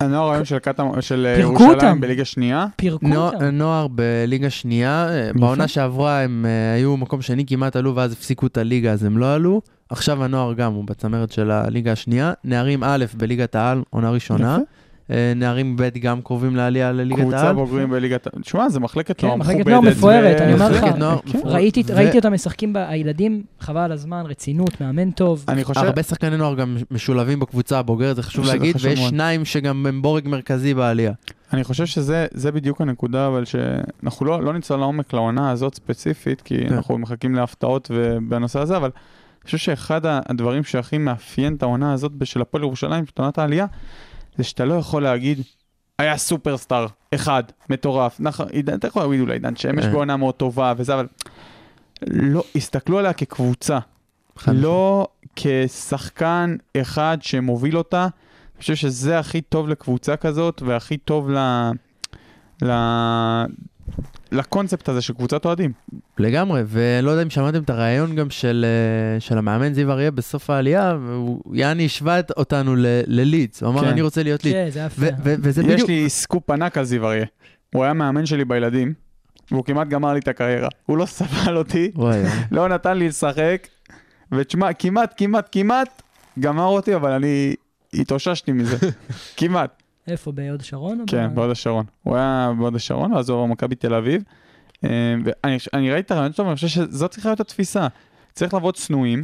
הנוער היום של אה, ירושלים. בליגה שנייה. פירקו אותם. נוער בליגה שנייה, בעונה שעברה הם היו מקום שני, כמעט עלו, ואז הפסיקו את הליגה, אז הם לא עלו. עכשיו הנוער גם הוא בצמרת של הליגה השנייה. נערים א' בליגת העל, עונה ראשונה. יפה. אה, נערים ב' גם קרובים לעלייה לליגת קבוצה העל. בוגרים בליגת... תשמע, זה מחלקת כן, נוער מחלקת מכובדת. נוער מפוארת, אני אומר לך. מחלקת כן. ראיתי, אותם משחקים, הילדים, חבל על הזמן, רצינות, מאמן טוב. אני חושב... הרבה שחקני נוער גם משולבים בקבוצה הבוגרת, זה חשוב להגיד, ויש. שניים שגם הם בורג מרכזי בעלייה. אני חושב שזה זה בדיוק הנקודה, אבל שאנחנו לא, לא נצלול לעומק לעונה הזאת ספציפית, כי כן. אנחנו מחכים להפתעות בנושא הזה, אבל אני חושב שאחד הדברים שהכי מאפיין את העונה הזאת של הפועל ירושלים, של עונת העלייה, זה שאתה לא יכול להגיד, היה סופרסטאר אחד, מטורף. נכון, אתה יכול להגיד אולי עידן שמש כן. בעונה מאוד טובה וזה, אבל לא, הסתכלו עליה כקבוצה, לא כשחקן אחד שמוביל אותה. אני חושב שזה הכי טוב לקבוצה כזאת, והכי טוב ל... ל... לקונספט הזה של קבוצת אוהדים. לגמרי, ולא יודע אם שמעתם את הרעיון גם של, אה, של המאמן זיו אריה בסוף העלייה, והוא יעני השווה אותנו ל- ללידס, הוא אמר כן. אני רוצה להיות לידס. כן, זה יפה. וזה יש בדיוק, לי סקופ ענק על זיו אריה. הוא היה מאמן שלי בילדים, והוא כמעט גמר לי את הקריירה. הוא לא סבל אותי. לא נתן לי לשחק, ותשמע, כמעט, כמעט, כמעט גמר אותי, אבל אני התאוששתי מזה. כמעט. איפה, בהוד השרון? כן, בהוד השרון. הוא היה בהוד השרון, ואז הוא עבר מכבי תל אביב. אה, ואני אני ראיתי את הרעיון שלו, ואני חושב שזאת צריכה להיות התפיסה. צריך לעבוד צנועים,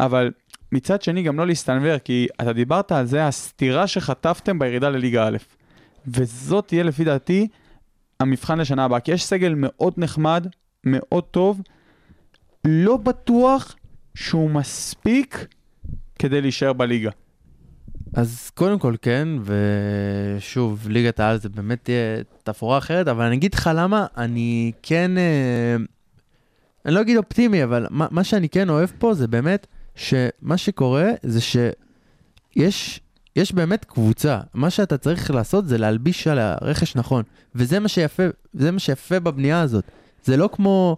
אבל מצד שני גם לא להסתנוור, כי אתה דיברת על זה, הסתירה שחטפתם בירידה לליגה א'. וזאת תהיה לפי דעתי המבחן לשנה הבאה, כי יש סגל מאוד נחמד, מאוד טוב, לא בטוח שהוא מספיק כדי להישאר בליגה. אז קודם כל כן, ושוב, ליגת העל זה באמת תהיה תפאורה אחרת, אבל אני אגיד לך למה אני כן, אה, אני לא אגיד אופטימי, אבל מה, מה שאני כן אוהב פה זה באמת שמה שקורה זה שיש יש באמת קבוצה, מה שאתה צריך לעשות זה להלביש על הרכש נכון, וזה מה שיפה, זה מה שיפה בבנייה הזאת. זה לא כמו,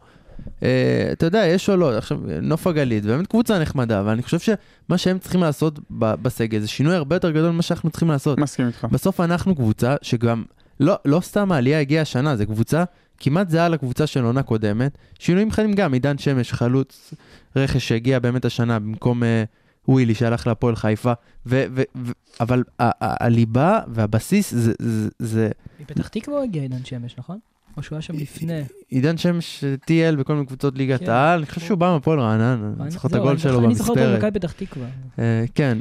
אתה יודע, יש עולות, עכשיו, נוף הגליל, באמת קבוצה נחמדה, אבל אני חושב שמה שהם צריכים לעשות בסגל זה שינוי הרבה יותר גדול ממה שאנחנו צריכים לעשות. מסכים איתך. בסוף אנחנו קבוצה שגם, לא, לא סתם העלייה הגיעה השנה, זו קבוצה כמעט זהה לקבוצה של עונה קודמת. שינויים חדים גם, עידן שמש, חלוץ רכש שהגיע באמת השנה במקום אה, ווילי שהלך להפועל חיפה. ו, ו, ו, אבל הליבה והבסיס זה, זה, זה מפתח תקווה הגיע עידן שמש, נכון? או שהוא היה שם לפני? עידן שמש טייל בכל מיני קבוצות ליגת כן. העל, אני חושב שהוא בא מהפועל רעננה, אני זוכר את הגול שלו זוכר- אני זוכר אותו במספרת. במכבי פתח תקווה. אה, כן,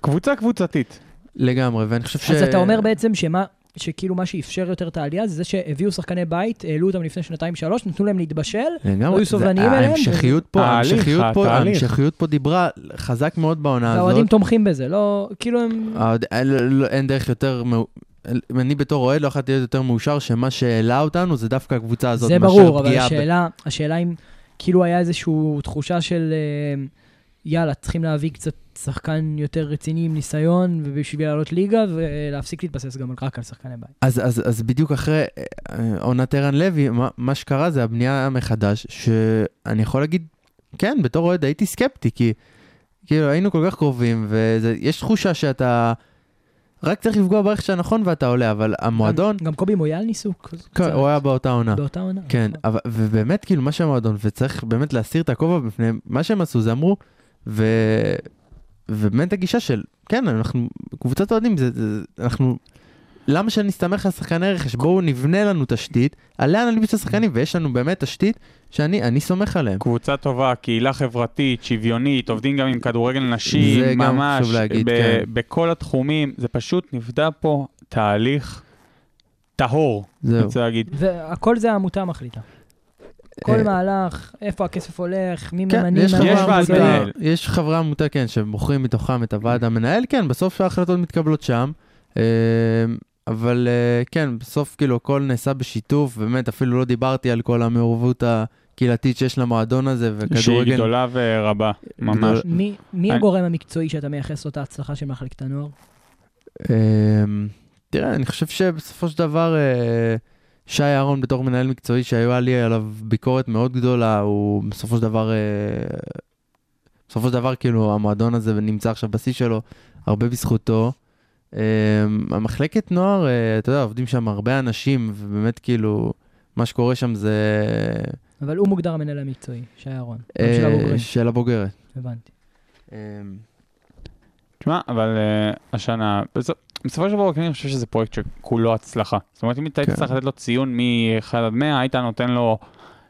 קבוצה קבוצתית. לגמרי, ואני חושב ש... אז אתה אומר בעצם שמה... שכאילו מה שאפשר יותר את העלייה זה זה שהביאו שחקני בית, העלו אותם לפני שנתיים-שלוש, נתנו להם להתבשל, היו סובלניים אליהם, ההמשכיות פה, ההמשכיות פה. ההמשכיות פה דיברה חזק מאוד בעונה הזאת. והאוהדים תומכים בזה, לא... כאילו הם... אין- לא- דרך יותר, אני בתור אוהד לא יכולתי להיות יותר מאושר שמה שהעלה אותנו זה דווקא הקבוצה הזאת. זה ברור, אבל פגיעה ב- השאלה, השאלה אם כאילו היה איזושהי תחושה של אה, יאללה, צריכים להביא קצת שחקן יותר רציני עם ניסיון, ובשביל לעלות ליגה, ולהפסיק להתבסס גם רק על שחקני בית. אז, אז, אז בדיוק אחרי אה, עונת ערן לוי, מה, מה שקרה זה הבנייה מחדש, שאני יכול להגיד, כן, בתור אוהד הייתי סקפטי, כי כאילו היינו כל כך קרובים, ויש תחושה שאתה רק צריך לפגוע ברכש הנכון ואתה עולה, אבל המועדון, גם, גם קובי מויאל ניסו. כן, הוא היה באותה עונה. באותה עונה. כן, נכון. אבל, ובאמת כאילו מה שהמועדון, וצריך באמת להסיר את הכובע בפניהם, מה שהם עשו זה אמרו, ו... ובאמת הגישה של, כן, אנחנו קבוצת אוהדים, אנחנו, למה שנסתמך על שחקני רכש? בואו נבנה לנו תשתית, עליה נלביש את השחקנים, ויש לנו באמת תשתית שאני אני סומך עליהם. קבוצה טובה, קהילה חברתית, שוויונית, עובדים גם עם כדורגל נשים, זה גם ממש, חשוב להגיד, ב- כן. בכל התחומים, זה פשוט נבדע פה תהליך טהור, אני זהו. רוצה להגיד. והכל זה העמותה מחליטה. כל אה, מהלך, איפה הכסף הולך, מי כן, ממנים. יש מקצועי. עמותה. יש כן, שבוחרים מתוכם את הוועד המנהל, כן, בסוף ההחלטות מתקבלות שם. אבל אה, כן, בסוף כאילו הכל נעשה בשיתוף, באמת אפילו לא דיברתי על כל המעורבות הקהילתית שיש למועדון הזה, שהיא וכדורגל. גדולה ורבה, ממש. גדול. מי- מי הגורם המקצועי שאתה מייחס לו את ההצלחה של מחלקת הנוער? אמ, תראה, אני חושב שבסופו של דבר, אה, שי אהרון בתור מנהל מקצועי שהיו לי עליו ביקורת מאוד גדולה, הוא בסופו של דבר, אה, בסופו של דבר כאילו המועדון הזה נמצא עכשיו בשיא שלו, הרבה בזכותו. אמ, המחלקת נוער, אה, אתה יודע, עובדים שם הרבה אנשים, ובאמת כאילו, מה שקורה שם זה... אבל הוא מוגדר המנהל המקצועי, שי אהרון. אה, של הבוגרים, של הבוגרת. הבנתי. אמ, תשמע, אבל uh, השנה, בסופ- בסופו של דבר, כן, אני חושב שזה פרויקט שכולו הצלחה. זאת אומרת, אם אתה היית כן. צריך לתת לו ציון מ-1 עד 100, היית נותן לו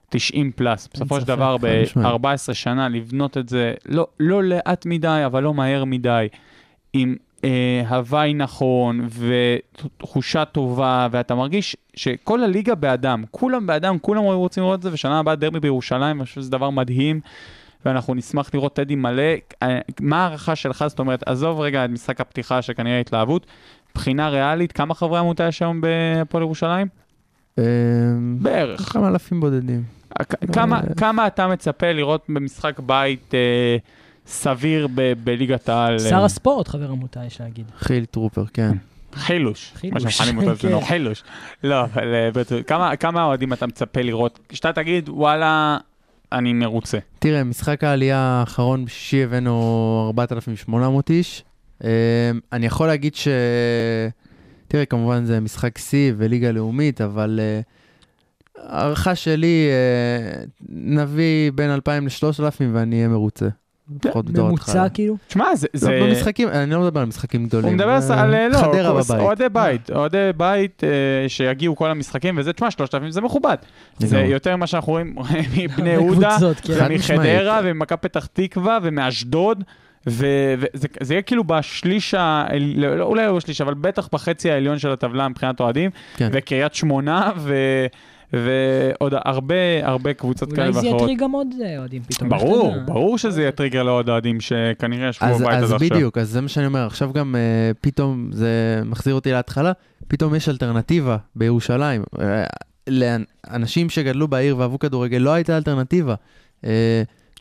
90 פלאס. בסופו של דבר, חד משמעית. ב-14 שנה, לבנות את זה, לא, לא לאט מדי, אבל לא מהר מדי, עם אה, הוואי נכון, ותחושה טובה, ואתה מרגיש שכל הליגה באדם, כולם באדם, כולם רוצים לראות את זה, ושנה הבאה דרבי בירושלים, אני חושב שזה דבר מדהים. ואנחנו נשמח לראות טדי מלא. אה, מה ההערכה שלך? זאת אומרת, עזוב רגע את משחק הפתיחה שכנראה התלהבות, בחינה ריאלית, כמה חברי עמותה יש היום בהפועל ירושלים? אמ, בערך. כמה אלפים בודדים. כ- כמה, אתה מצפה לראות במשחק בית אה, סביר ב- בליגת העל? אה, שר הספורט, חבר עמותה, יש להגיד. חיל טרופר, כן. חילוש. חילוש, מה שמכנים אותו אצלנו. חילוש. לא, אבל אה, כמה- אוהדים אתה מצפה לראות? שאתה תגיד, וואלה, אני מרוצה. תראה, משחק העלייה האחרון בשישי הבאנו 4,800 איש. אה, אני יכול להגיד ש... תראה, כמובן זה משחק שיא וליגה לאומית, אבל אה, הערכה שלי, אה, נביא בין 2,000 ל-3,000 ואני אהיה מרוצה. לפחות בתור התחלה. ממוצע כאילו? תשמע, זה... לא, במשחקים, אני לא מדבר על משחקים גדולים. הוא מדבר אה, על, לא, חדרה בבית. אוהדי בית, אוהדי בית אה, שיגיעו כל המשחקים, וזה, תשמע, 3,000 זה מכובד. זה. יותר ממה שאנחנו רואים מבני יהודה, כן. חד ומחדרה. וממכבי פתח תקווה, ומאשדוד, וזה זה יהיה כאילו בשליש, ה- לא, לא, אולי לא בשליש, אבל בטח בחצי העליון של הטבלה מבחינת אוהדים, כן. וקריית שמונה, ו- ועוד הרבה הרבה קבוצות כאלה אולי זה ואחרות. יטריג גם עוד אה, אוהדים פתאום. ברור, יודע? ברור שזה יהיה טריגר לעוד אוהדים שכנראה ישבו אז, בבית אז הזה עכשיו. בדיוק, אז זה מה שאני אומר, עכשיו גם uh, פתאום זה מחזיר אותי להתחלה, פתאום יש אלטרנטיבה בירושלים. Uh, לאנשים שגדלו בעיר ואהבו כדורגל לא הייתה אלטרנטיבה.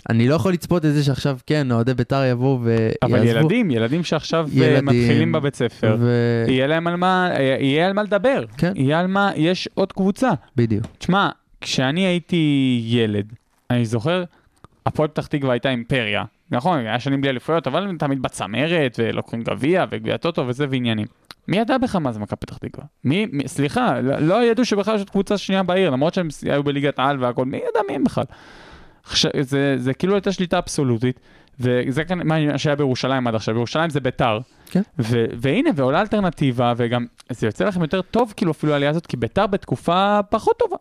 אני לא יכול לצפות את זה שעכשיו, כן, אוהדי בית"ר יבואו ויעזבו. אבל ילדים, ילדים שעכשיו אה, ילדים, מתחילים בבית ספר, ו... יהיה להם על מה, יהיה על מה לדבר. כן. יהיה על מה, יש עוד קבוצה. בדיוק. תשמע, כשאני הייתי ילד, אני זוכר, הפועל פתח תקווה הייתה אימפריה. נכון, היה שנים בלי אליפויות, אבל הם תמיד בצמרת, ולוקחים גביע, וגביע טוטו וזה ועניינים. מי ידע בכלל מה זה מכבי פתח תקווה? מי, מי, סליחה, לא, לא ידעו שבכלל יש עוד קבוצה שנייה בעיר, למרות שהם היו בליגת העל והכל, מי ידע מי הם בכלל? עכשיו, זה, זה כאילו הייתה שליטה אבסולוטית, וזה כאן מה שהיה בירושלים עד עכשיו, בירושלים זה ביתר. כן. ו- והנה, ועולה אלטרנטיבה, וגם זה יוצא לכם יותר טוב, כאילו אפילו העלייה הזאת, כי ביתר בתקופה פחות טובה.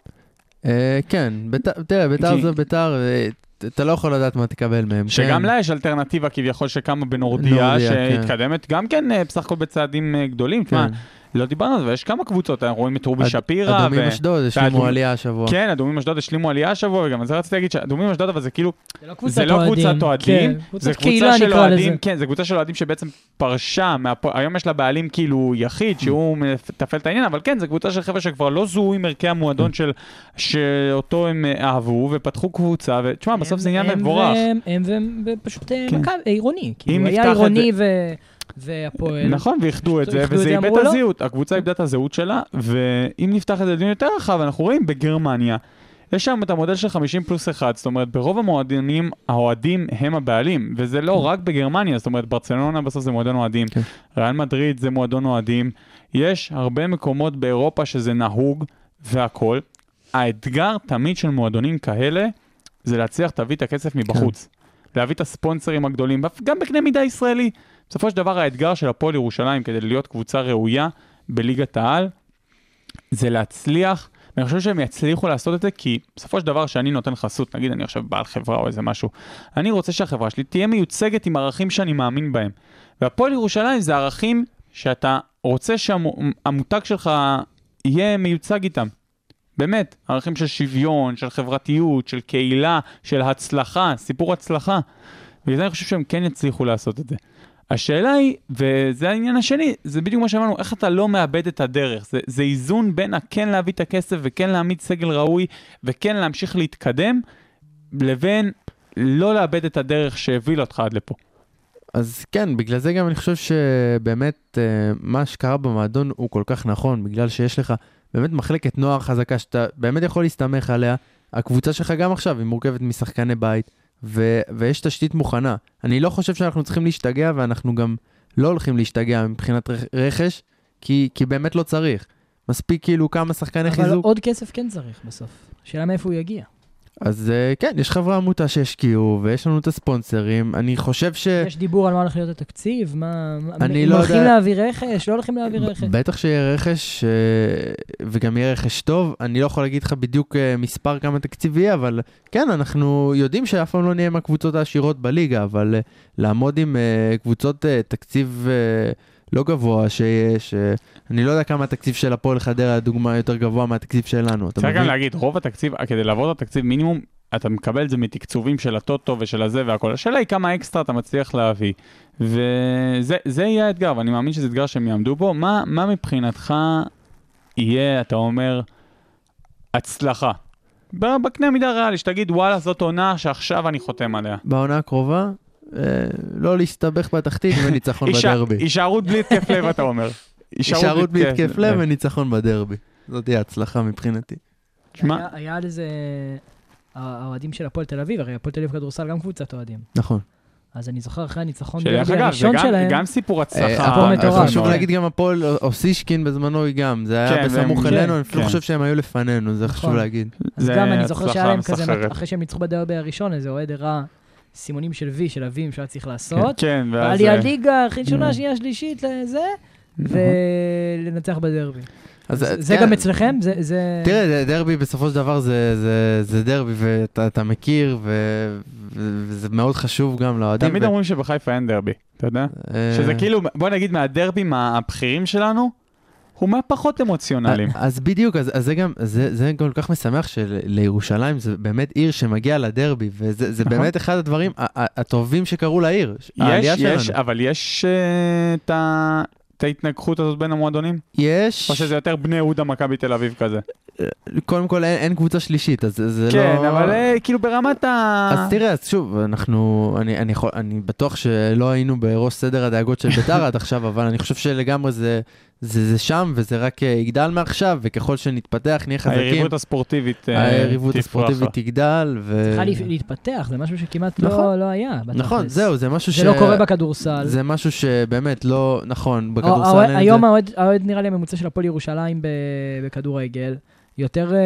Uh, כן, בית"ר, תראה, בית"ר כי- זה בית"ר, אה, אתה לא יכול לדעת מה תקבל מהם. שגם כן. לה יש אלטרנטיבה כביכול שקמה בנורדיה, נורדיה, שהתקדמת גם כן אה, בסך הכל בצעדים אה, גדולים. תשמע, כן. לא דיברנו על זה, אבל יש כמה קבוצות, אנחנו רואים את רובי אד- שפירא. אדומים ו- אשדוד, והאדומים- השלימו עלייה השבוע. כן, אדומים אשדוד השלימו עלייה השבוע, וגם על זה רציתי להגיד שאדומים אשדוד, אבל זה כאילו, זה לא קבוצת לא אוהדים, כן, זה קבוצה של אוהדים. כן, זה קבוצה של אוהדים שבעצם פרשה, מהפועל- היום יש לה בעלים כאילו יחיד, שהוא מתפעל את העניין, אבל כן, זו קבוצה של חבר'ה שכבר לא זוהו עם ערכי המועדון של, שאותו הם אה, אהבו, ופתחו קבוצה, ותשמע, בסוף זה עניין מבורך. הם פשוט אה, כן. מכבי, עירוני. כאילו, היה עירוני ו- והפועל. נכון, ואיחדו את זה, וזה זה, איבד את לא. הזהות. הקבוצה איבדה את הזהות שלה, ואם נפתח את זה לדיון יותר רחב, אנחנו רואים בגרמניה, יש שם את המודל של 50 פלוס 1, זאת אומרת, ברוב המועדונים, האוהדים הם הבעלים, וזה לא רק בגרמניה, זאת אומרת, ברצלונה בסוף זה מועדון אוהדים, כן. ריאל מדריד זה מועדון אוהדים, יש הרבה מקומות באירופה שזה נהוג והכול. האתגר תמיד של מועדונים כאלה, זה להצליח להביא את הכסף מבחוץ. להביא את הספונסרים הגדולים, גם בקנה מידה ישראלי. בסופו של דבר האתגר של הפועל ירושלים כדי להיות קבוצה ראויה בליגת העל, זה להצליח, ואני חושב שהם יצליחו לעשות את זה, כי בסופו של דבר שאני נותן חסות, נגיד אני עכשיו בעל חברה או איזה משהו, אני רוצה שהחברה שלי תהיה מיוצגת עם ערכים שאני מאמין בהם. והפועל ירושלים זה ערכים שאתה רוצה שהמותג שלך יהיה מיוצג איתם. באמת, ערכים של שוויון, של חברתיות, של קהילה, של הצלחה, סיפור הצלחה. בגלל זה אני חושב שהם כן יצליחו לעשות את זה. השאלה היא, וזה העניין השני, זה בדיוק מה שאמרנו, איך אתה לא מאבד את הדרך. זה, זה איזון בין הכן להביא את הכסף וכן להעמיד סגל ראוי וכן להמשיך להתקדם, לבין לא לאבד את הדרך שהביא אותך עד לפה. אז כן, בגלל זה גם אני חושב שבאמת אה, מה שקרה במועדון הוא כל כך נכון, בגלל שיש לך באמת מחלקת נוער חזקה שאתה באמת יכול להסתמך עליה. הקבוצה שלך גם עכשיו היא מורכבת משחקני בית, ו- ויש תשתית מוכנה. אני לא חושב שאנחנו צריכים להשתגע, ואנחנו גם לא הולכים להשתגע מבחינת רכש, כי, כי באמת לא צריך. מספיק כאילו כמה שחקני אבל חיזוק. אבל עוד כסף כן צריך בסוף. השאלה מאיפה הוא יגיע. אז אה, כן, יש חברה עמותה שהשקיעו, ויש לנו את הספונסרים. אני חושב ש... יש דיבור על מה הולך להיות התקציב? מה... אני לא הולכים יודע- להביא רכש? לא הולכים להביא רכש? בטח שיהיה רכש, אה, וגם יהיה רכש טוב. אני לא יכול להגיד לך בדיוק אה, מספר כמה תקציבי, אבל כן, אנחנו יודעים שאף פעם לא נהיה עם הקבוצות העשירות בליגה, אבל לעמוד עם קבוצות תקציב לא גבוה שיש, אה, אני לא יודע כמה התקציב של הפועל חדרה, לדוגמה, יותר גבוה מהתקציב שלנו. אתה צריך גם מבין? להגיד, רוב התקציב, כדי לעבור את התקציב מינימום, אתה מקבל את זה מתקצובים של הטוטו ושל הזה והכל. השאלה היא כמה אקסטרה אתה מצליח להביא. וזה זה יהיה האתגר, ואני מאמין שזה אתגר שהם יעמדו בו. מה, מה מבחינתך יהיה, אתה אומר, הצלחה? בקנה מידה ריאלי, שתגיד, וואלה, זאת עונה שעכשיו אני חותם עליה. בעונה הקרובה, לא להסתבך בתחתית וניצחון בדרבי. הישארות בלי התקף לב, אתה אומר. הישארות בלי התקף לב וניצחון בדרבי. זאת תהיה הצלחה מבחינתי. שמע- היה- על זה... האוהדים של הפועל תל אביב, הרי הפועל תל אביב כדורסל גם קבוצת אוהדים. נכון. אז אני זוכר אחרי הניצחון דרבי זה הראשון גם- שלהם, גם סיפור הצלחה. אה, מטורף. חשוב. להגיד גם הפועל אוסישקין בזמנו היא גם, זה היה כן, בסמוך אלינו, כן, אני אפילו כן. חושב שהם היו לפנינו, זה חשוב נכון. להגיד. אז זה גם אני זוכר הצלחה שהיה להם כזה. אחרי שהם ניצחו בדרבי הראשון, איזה אוהד הראה סימונים של וי, של אבים שהוא היה צריך לעשות. כן, ואז... ועלייה אה, ליגה, ראשונה, אה. שנייה, שלישית, לזה, נכון. ולנצח בדרבי. אז זה- זה כן, גם אצלכם? זה- זה... תראה, דרבי בסופו של דבר זה- זה- זה דרבי, ואתה אתה מכיר, ו- ו- וזה מאוד חשוב גם לאוהדים. תמיד ו- אומרים שבחיפה אין דרבי, אתה יודע? אה, שזה כאילו, בוא נגיד מהדרבים הבכירים שלנו, הוא מהפחות אמוציונליים. אז בדיוק, אז, אז זה גם, זה, זה כל כך משמח שלירושלים זה באמת עיר שמגיעה לדרבי, וזה זה נכון. באמת אחד הדברים הטובים שקרו לעיר, העלייה יש, יש, שלנו. אבל יש אה, את ה- את ההתנגחות הזאת בין המועדונים? יש, או שזה יותר בני יהודה, מכבי תל אביב כזה? קודם כל אין, אין קבוצה שלישית, אז זה כן, לא... אבל אה, כאילו ברמת ה... אז תראה, אז שוב, אנחנו, אני, אני, יכול, אני בטוח שלא היינו בראש סדר הדאגות של ביתר עד עכשיו, אבל אני חושב שלגמרי זה, זה, זה שם, וזה רק אה, יגדל מעכשיו, וככל שנתפתח, נהיה חזקים, היריבות הספורטיבית אה, היריבות תפרח הספורטיבית לה. תגדל, ו... צריכה לה- להתפתח, זה משהו שכמעט נכון. לא לא היה. נכון, בתכלס. זהו, זה משהו ש... זה לא קורה בכדורסל. זה משהו שבאמת לא, נכון, בכדורסל האוהד- אין את היום זה. האוהד האוהד נראה לי הממוצע של הפועל ירושלים ב- בכדורגל, יותר, אה,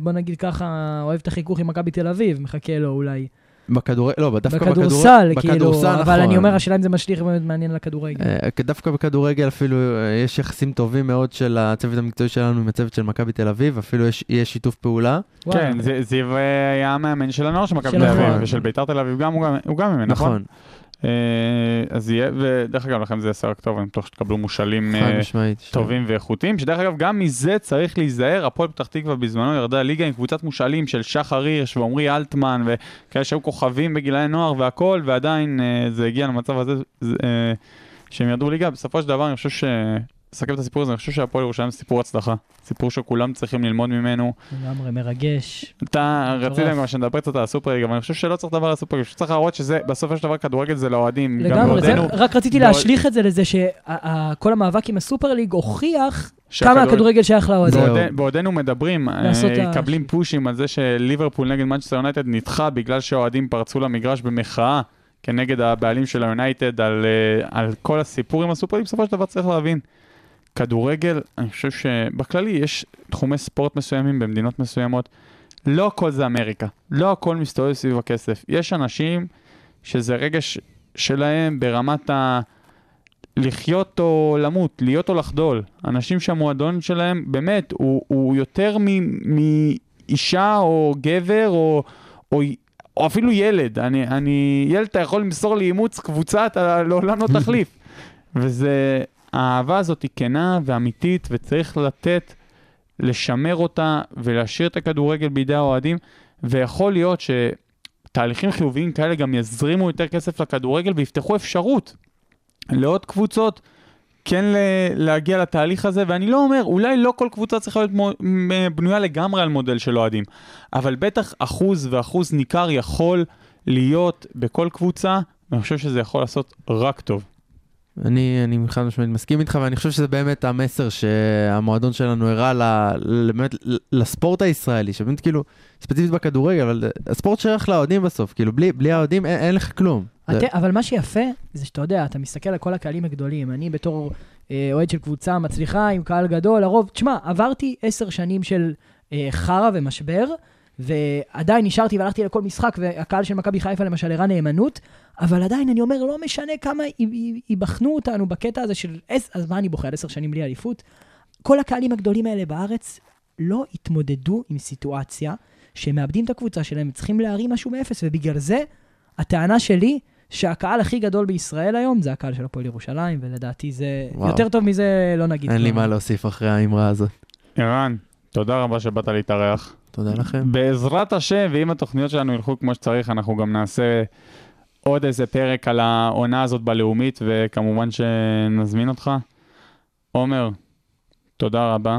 בוא נגיד ככה, אוהב את החיכוך עם מכבי תל אביב, מחכה לו אולי. בכדורגל, לא, דווקא בכדורסל, כאילו, בכדורסל, אבל נכון. אני אומר, השאלה אם זה משליך באמת מעניין לכדורגל. אה, דווקא בכדורגל אפילו אה, יש יחסים טובים מאוד של הצוות המקצועי שלנו עם הצוות של מכבי תל אביב, אפילו יש, יש שיתוף פעולה. וואו. כן, זה- זיו אה, היה המאמן של הנוער של מכבי תל אביב. ושל ביתר תל אביב גם, הוא גם- ממנו, נכון? נכון, אה, אז יהיה, ודרך אגב, לכם זה יעשה רק טוב, אני בטוח שתקבלו מושאלים אה. טובים ואיכותיים, שדרך אגב, גם מזה צריך להיזהר, הפועל פתח תקווה בזמנו ירדה ליגה עם קבוצת מושאלים של שחר הירש ועמרי אלטמן, וכאלה שהיו כוכבים בגילאי נוער והכל, ועדיין אה, זה הגיע למצב הזה זה, אה, שהם ירדו ליגה. בסופו של דבר, אני חושב ש... לסכם את הסיפור הזה, אני חושב שהפועל ירושלים זה סיפור הצלחה. סיפור שכולם צריכים ללמוד ממנו. לגמרי מרגש. אתה. רצית גם שנדבר קצת על הסופרליג, אבל אני חושב שלא צריך לדבר על הסופרליג, צריך להראות שזה בסופו של דבר כדורגל זה לאוהדים. לגמרי, זה- רק רציתי להשליך את זה לזה שכל המאבק עם הסופר ליג הוכיח כמה הכדורגל שייך לאוהדים. בעודנו מדברים, אה, מקבלים פושים על זה שליברפול נגד מנצ'סטר יונייטד נדחה בגלל שהאוהדים פרצו למגרש במחאה כנגד הבעלים של היונייטד על, אה, על כל הסיפור עם הסופרליג, בסופו של דבר צריך להבין. כדורגל, אני חושב שבכללי יש תחומי ספורט מסוימים במדינות מסוימות. לא הכל זה אמריקה, לא הכל מסתובב סביב הכסף. יש אנשים שזה רגש שלהם ברמת ה... לחיות או למות, להיות או לחדול. אנשים שהמועדון שלהם, באמת, הוא, הוא יותר מ- מאישה או גבר או, או, או אפילו ילד. אני, אני, ילד, אתה יכול למסור לי אימוץ קבוצה, אתה לעולם לא תחליף. וזה, האהבה הזאת היא כנה ואמיתית, וצריך לתת, לשמר אותה ולהשאיר את הכדורגל בידי האוהדים, ויכול להיות שתהליכים חיוביים כאלה גם יזרימו יותר כסף לכדורגל ויפתחו אפשרות לעוד קבוצות כן להגיע לתהליך הזה, ואני לא אומר, אולי לא כל קבוצה צריכה להיות בנויה לגמרי על מודל של אוהדים, אבל בטח אחוז ואחוז ניכר יכול להיות בכל קבוצה, ואני חושב שזה יכול לעשות רק טוב. אני, אני חד משמעית מסכים איתך, ואני חושב שזה באמת המסר שהמועדון שלנו הראה ל- באמת לספורט הישראלי, שבאמת כאילו, ספציפית בכדורגל, אבל הספורט שייך לאוהדים בסוף, כאילו בלי, בלי האוהדים אין, אין לך כלום. זה- את, אבל מה שיפה, זה שאתה יודע, אתה מסתכל על כל הקהלים הגדולים. אני בתור אה, אוהד של קבוצה מצליחה עם קהל גדול, לרוב, תשמע, עברתי עשר שנים של אה, חרא ומשבר, ועדיין נשארתי והלכתי לכל משחק, והקהל של מכבי חיפה למשל הראה נאמנות, אבל עדיין אני אומר, לא משנה כמה י- י- יבחנו אותנו בקטע הזה של, אז מה אני בוחר, עשר שנים בלי אליפות? כל הקהלים הגדולים האלה בארץ לא התמודדו עם סיטואציה שהם מאבדים את הקבוצה שלהם, צריכים להרים משהו מאפס, ובגלל זה הטענה שלי, שהקהל הכי גדול בישראל היום זה הקהל של הפועל ירושלים, ולדעתי זה וואו. יותר טוב מזה לא נגיד. אין לי. מה להוסיף אחרי האמרה הזאת. ערן, תודה רבה שבאת להתארח. תודה לכם. בעזרת השם, ואם התוכניות שלנו ילכו כמו שצריך, אנחנו גם נעשה עוד איזה פרק על העונה הזאת בלאומית, וכמובן שנזמין אותך. עומר, תודה רבה.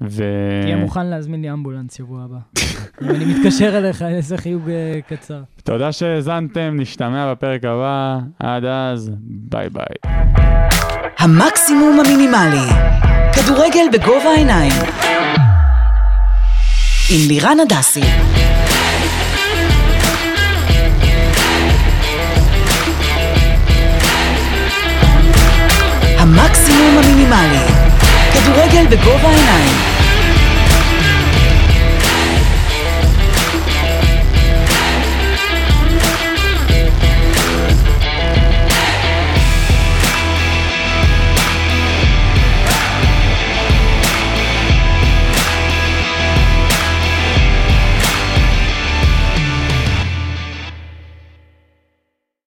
ו... תהיה מוכן להזמין לי אמבולנס שבוע הבא. אם אני מתקשר אליך, אעשה חיוג אה, קצר. תודה שהאזנתם, נשתמע בפרק הבא. עד אז, ביי ביי. המקסימום המינימלי. כדורגל בגובה העיניים. עם לירן הדסי. המקסימום המינימלי. כדורגל בגובה העיניים.